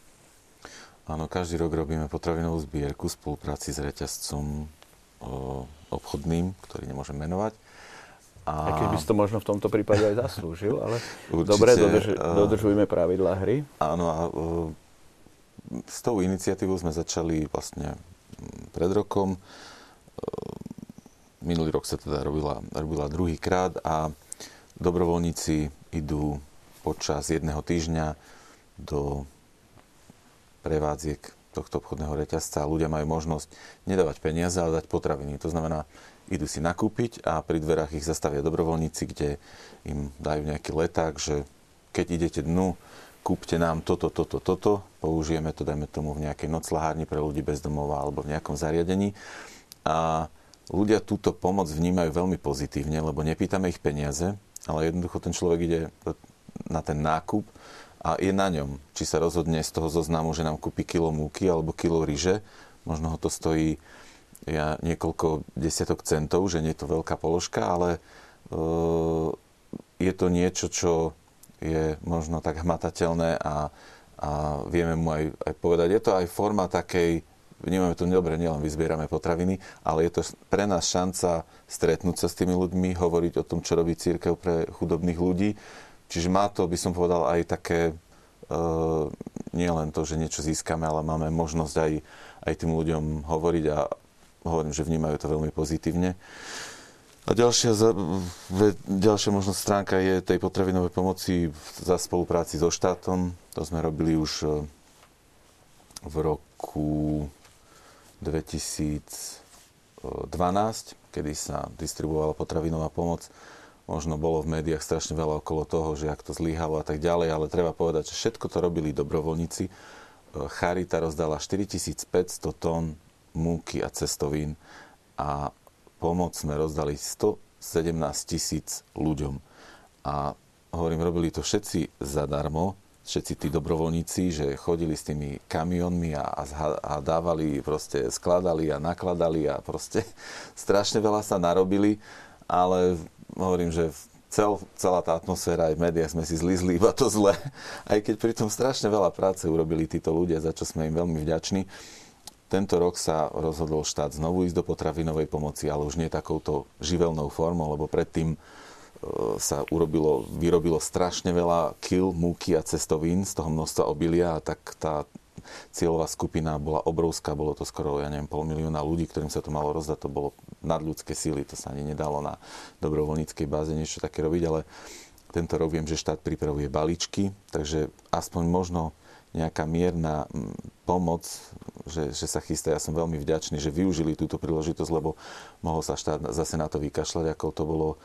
Áno, každý rok robíme potravinovú zbierku v spolupráci s reťazcom o, obchodným, ktorý nemôžem menovať. A... Aj keď by si to možno v tomto prípade aj zaslúžil, ale Určite, dobre, dodrž, dodržujme pravidlá hry. Áno, a s tou iniciatívou sme začali vlastne pred rokom. Minulý rok sa teda robila, robila druhýkrát a dobrovoľníci idú počas jedného týždňa do prevádziek tohto obchodného reťazca a ľudia majú možnosť nedávať peniaze, ale dať potraviny. To znamená, idú si nakúpiť a pri dverách ich zastavia dobrovoľníci, kde im dajú nejaký leták, že keď idete dnu, kúpte nám toto, toto, toto, použijeme to, dajme tomu, v nejakej noclahárni pre ľudí bez domova alebo v nejakom zariadení. A ľudia túto pomoc vnímajú veľmi pozitívne, lebo nepýtame ich peniaze, ale jednoducho ten človek ide na ten nákup a je na ňom, či sa rozhodne z toho zoznamu, že nám kúpi kilo múky alebo kilo ryže, možno ho to stojí ja niekoľko desiatok centov, že nie je to veľká položka, ale e, je to niečo, čo je možno tak hmatateľné a, a vieme mu aj, aj povedať. Je to aj forma takej, vnímame to dobre, nielen vyzbierame potraviny, ale je to pre nás šanca stretnúť sa s tými ľuďmi, hovoriť o tom, čo robí církev pre chudobných ľudí. Čiže má to, by som povedal, aj také, e, nie len to, že niečo získame, ale máme možnosť aj, aj tým ľuďom hovoriť a hovorím, že vnímajú to veľmi pozitívne. A ďalšia, ďalšia možnosť stránka je tej potravinovej pomoci za spolupráci so štátom. To sme robili už e, v roku 2012, kedy sa distribuovala potravinová pomoc. Možno bolo v médiách strašne veľa okolo toho, že ak to zlyhalo a tak ďalej, ale treba povedať, že všetko to robili dobrovoľníci. E, Charita rozdala 4500 tón múky a cestovín a pomoc sme rozdali 117 tisíc ľuďom. A hovorím, robili to všetci zadarmo, všetci tí dobrovoľníci, že chodili s tými kamionmi a, a, dávali, proste skladali a nakladali a proste strašne veľa sa narobili, ale hovorím, že cel, celá tá atmosféra aj v médiách sme si zlizli iba to zle, aj keď pritom strašne veľa práce urobili títo ľudia, za čo sme im veľmi vďační. Tento rok sa rozhodol štát znovu ísť do potravinovej pomoci, ale už nie takouto živelnou formou, lebo predtým e, sa urobilo, vyrobilo strašne veľa kil múky a cestovín z toho množstva obilia a tak tá cieľová skupina bola obrovská, bolo to skoro, ja neviem, pol milióna ľudí, ktorým sa to malo rozdať, to bolo nadľudské síly, to sa ani nedalo na dobrovoľníckej báze niečo také robiť, ale tento rok viem, že štát pripravuje balíčky, takže aspoň možno nejaká mierna pomoc, že, že sa chystá. Ja som veľmi vďačný, že využili túto príležitosť, lebo mohol sa štát zase na to vykašľať, ako to bolo e,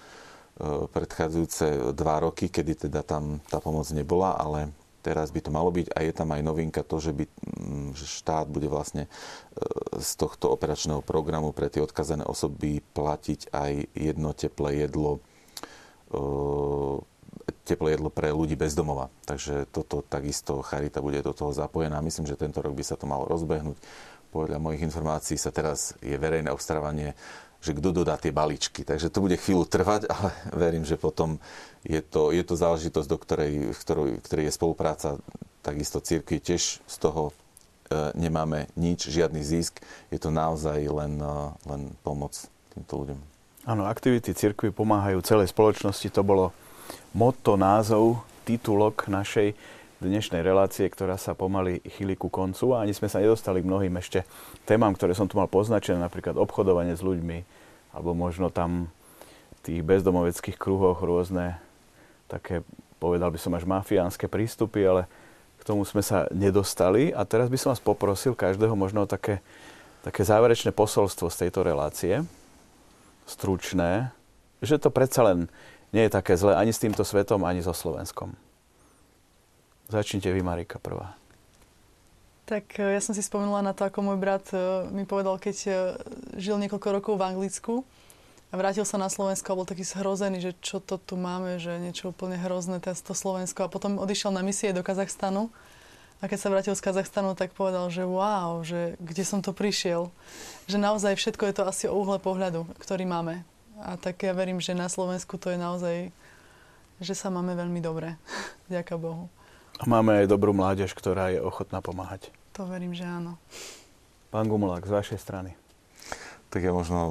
predchádzajúce dva roky, kedy teda tam tá pomoc nebola, ale teraz by to malo byť a je tam aj novinka to, že, by, že štát bude vlastne e, z tohto operačného programu pre tie odkazané osoby platiť aj jedno teplé jedlo e, teplé jedlo pre ľudí bez domova. Takže toto takisto Charita bude do toho zapojená. Myslím, že tento rok by sa to malo rozbehnúť. Podľa mojich informácií sa teraz je verejné obstarávanie že kto dodá tie balíčky. Takže to bude chvíľu trvať, ale verím, že potom je to, je to záležitosť, do ktorej, v ktorej, ktorej je spolupráca. Takisto církvi tiež z toho e, nemáme nič, žiadny zisk. Je to naozaj len, e, len pomoc týmto ľuďom. Áno, aktivity cirkvi pomáhajú celej spoločnosti. To bolo motto, názov, titulok našej dnešnej relácie, ktorá sa pomaly chýli ku koncu a ani sme sa nedostali k mnohým ešte témam, ktoré som tu mal poznačené, napríklad obchodovanie s ľuďmi, alebo možno tam v tých bezdomoveckých kruhoch rôzne také, povedal by som až mafiánske prístupy, ale k tomu sme sa nedostali. A teraz by som vás poprosil každého možno také, také záverečné posolstvo z tejto relácie, stručné, že to predsa len nie je také zlé ani s týmto svetom, ani so Slovenskom. Začnite vy, Marika, prvá. Tak e, ja som si spomenula na to, ako môj brat e, mi povedal, keď e, žil niekoľko rokov v Anglicku a vrátil sa na Slovensko a bol taký zhrozený, že čo to tu máme, že niečo úplne hrozné, to Slovensko. A potom odišiel na misie do Kazachstanu a keď sa vrátil z Kazachstanu, tak povedal, že wow, že kde som to prišiel. Že naozaj všetko je to asi o uhle pohľadu, ktorý máme. A tak ja verím, že na Slovensku to je naozaj, že sa máme veľmi dobre. Ďaká Bohu. A máme aj dobrú mládež, ktorá je ochotná pomáhať. To verím, že áno. Pán Gumulák, z vašej strany. Tak ja možno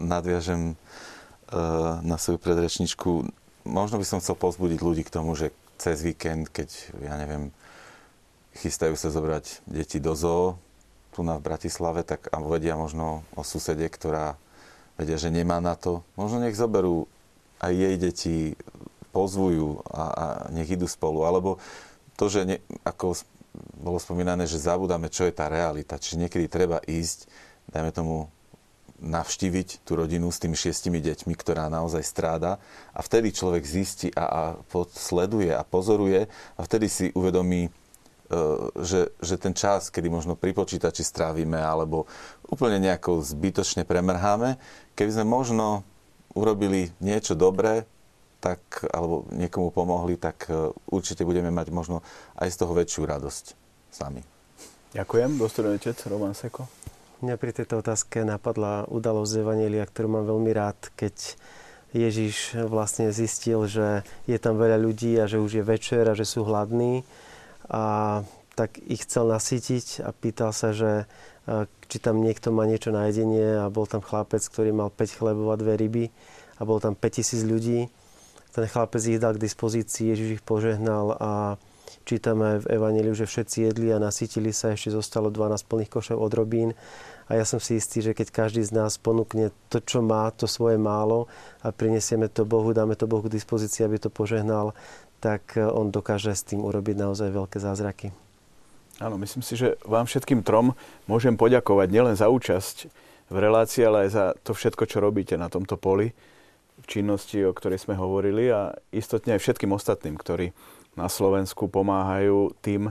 nadviažem uh, na svoju predrečničku. Možno by som chcel pozbudiť ľudí k tomu, že cez víkend, keď, ja neviem, chystajú sa zobrať deti do zoo, tu na v Bratislave, tak a vedia možno o susede, ktorá vedia, že nemá na to. Možno nech zoberú aj jej deti, pozvujú a, a nech idú spolu. Alebo to, že ne, ako bolo spomínané, že zabudáme, čo je tá realita. Čiže niekedy treba ísť, dajme tomu, navštíviť tú rodinu s tými šiestimi deťmi, ktorá naozaj stráda a vtedy človek zistí a, a sleduje a pozoruje a vtedy si uvedomí, že, že ten čas, kedy možno pri počítači strávime alebo úplne nejako zbytočne premrháme, keby sme možno urobili niečo dobré tak, alebo niekomu pomohli, tak e, určite budeme mať možno aj z toho väčšiu radosť sami. Ďakujem. Dostojný otec Roman Seko. Mňa pri tejto otázke napadla udalosť z Evanielia, ktorú mám veľmi rád, keď Ježiš vlastne zistil, že je tam veľa ľudí a že už je večer a že sú hladní a tak ich chcel nasytiť a pýtal sa, že e, či tam niekto má niečo na jedenie a bol tam chlapec, ktorý mal 5 chlebov a dve ryby a bol tam 5000 ľudí ten chlapec ich dal k dispozícii, Ježiš ich požehnal a čítame v Evangeliu, že všetci jedli a nasytili sa, ešte zostalo 12 plných košov od robín. A ja som si istý, že keď každý z nás ponúkne to, čo má, to svoje málo a prinesieme to Bohu, dáme to Bohu k dispozícii, aby to požehnal, tak on dokáže s tým urobiť naozaj veľké zázraky. Áno, myslím si, že vám všetkým trom môžem poďakovať nielen za účasť v relácii, ale aj za to všetko, čo robíte na tomto poli činnosti, o ktorej sme hovorili a istotne aj všetkým ostatným, ktorí na Slovensku pomáhajú tým,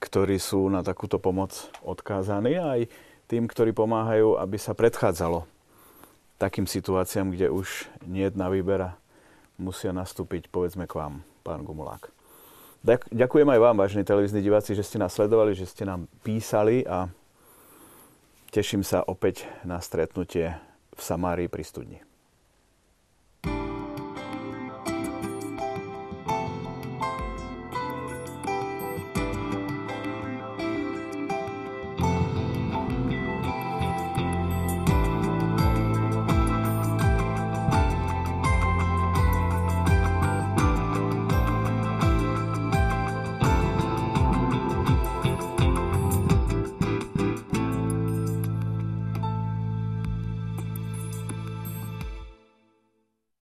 ktorí sú na takúto pomoc odkázaní a aj tým, ktorí pomáhajú, aby sa predchádzalo takým situáciám, kde už nie jedna výbera musia nastúpiť, povedzme, k vám, pán Gumulák. Ďakujem aj vám, vážení televízni diváci, že ste nás sledovali, že ste nám písali a teším sa opäť na stretnutie v Samárii pri studni.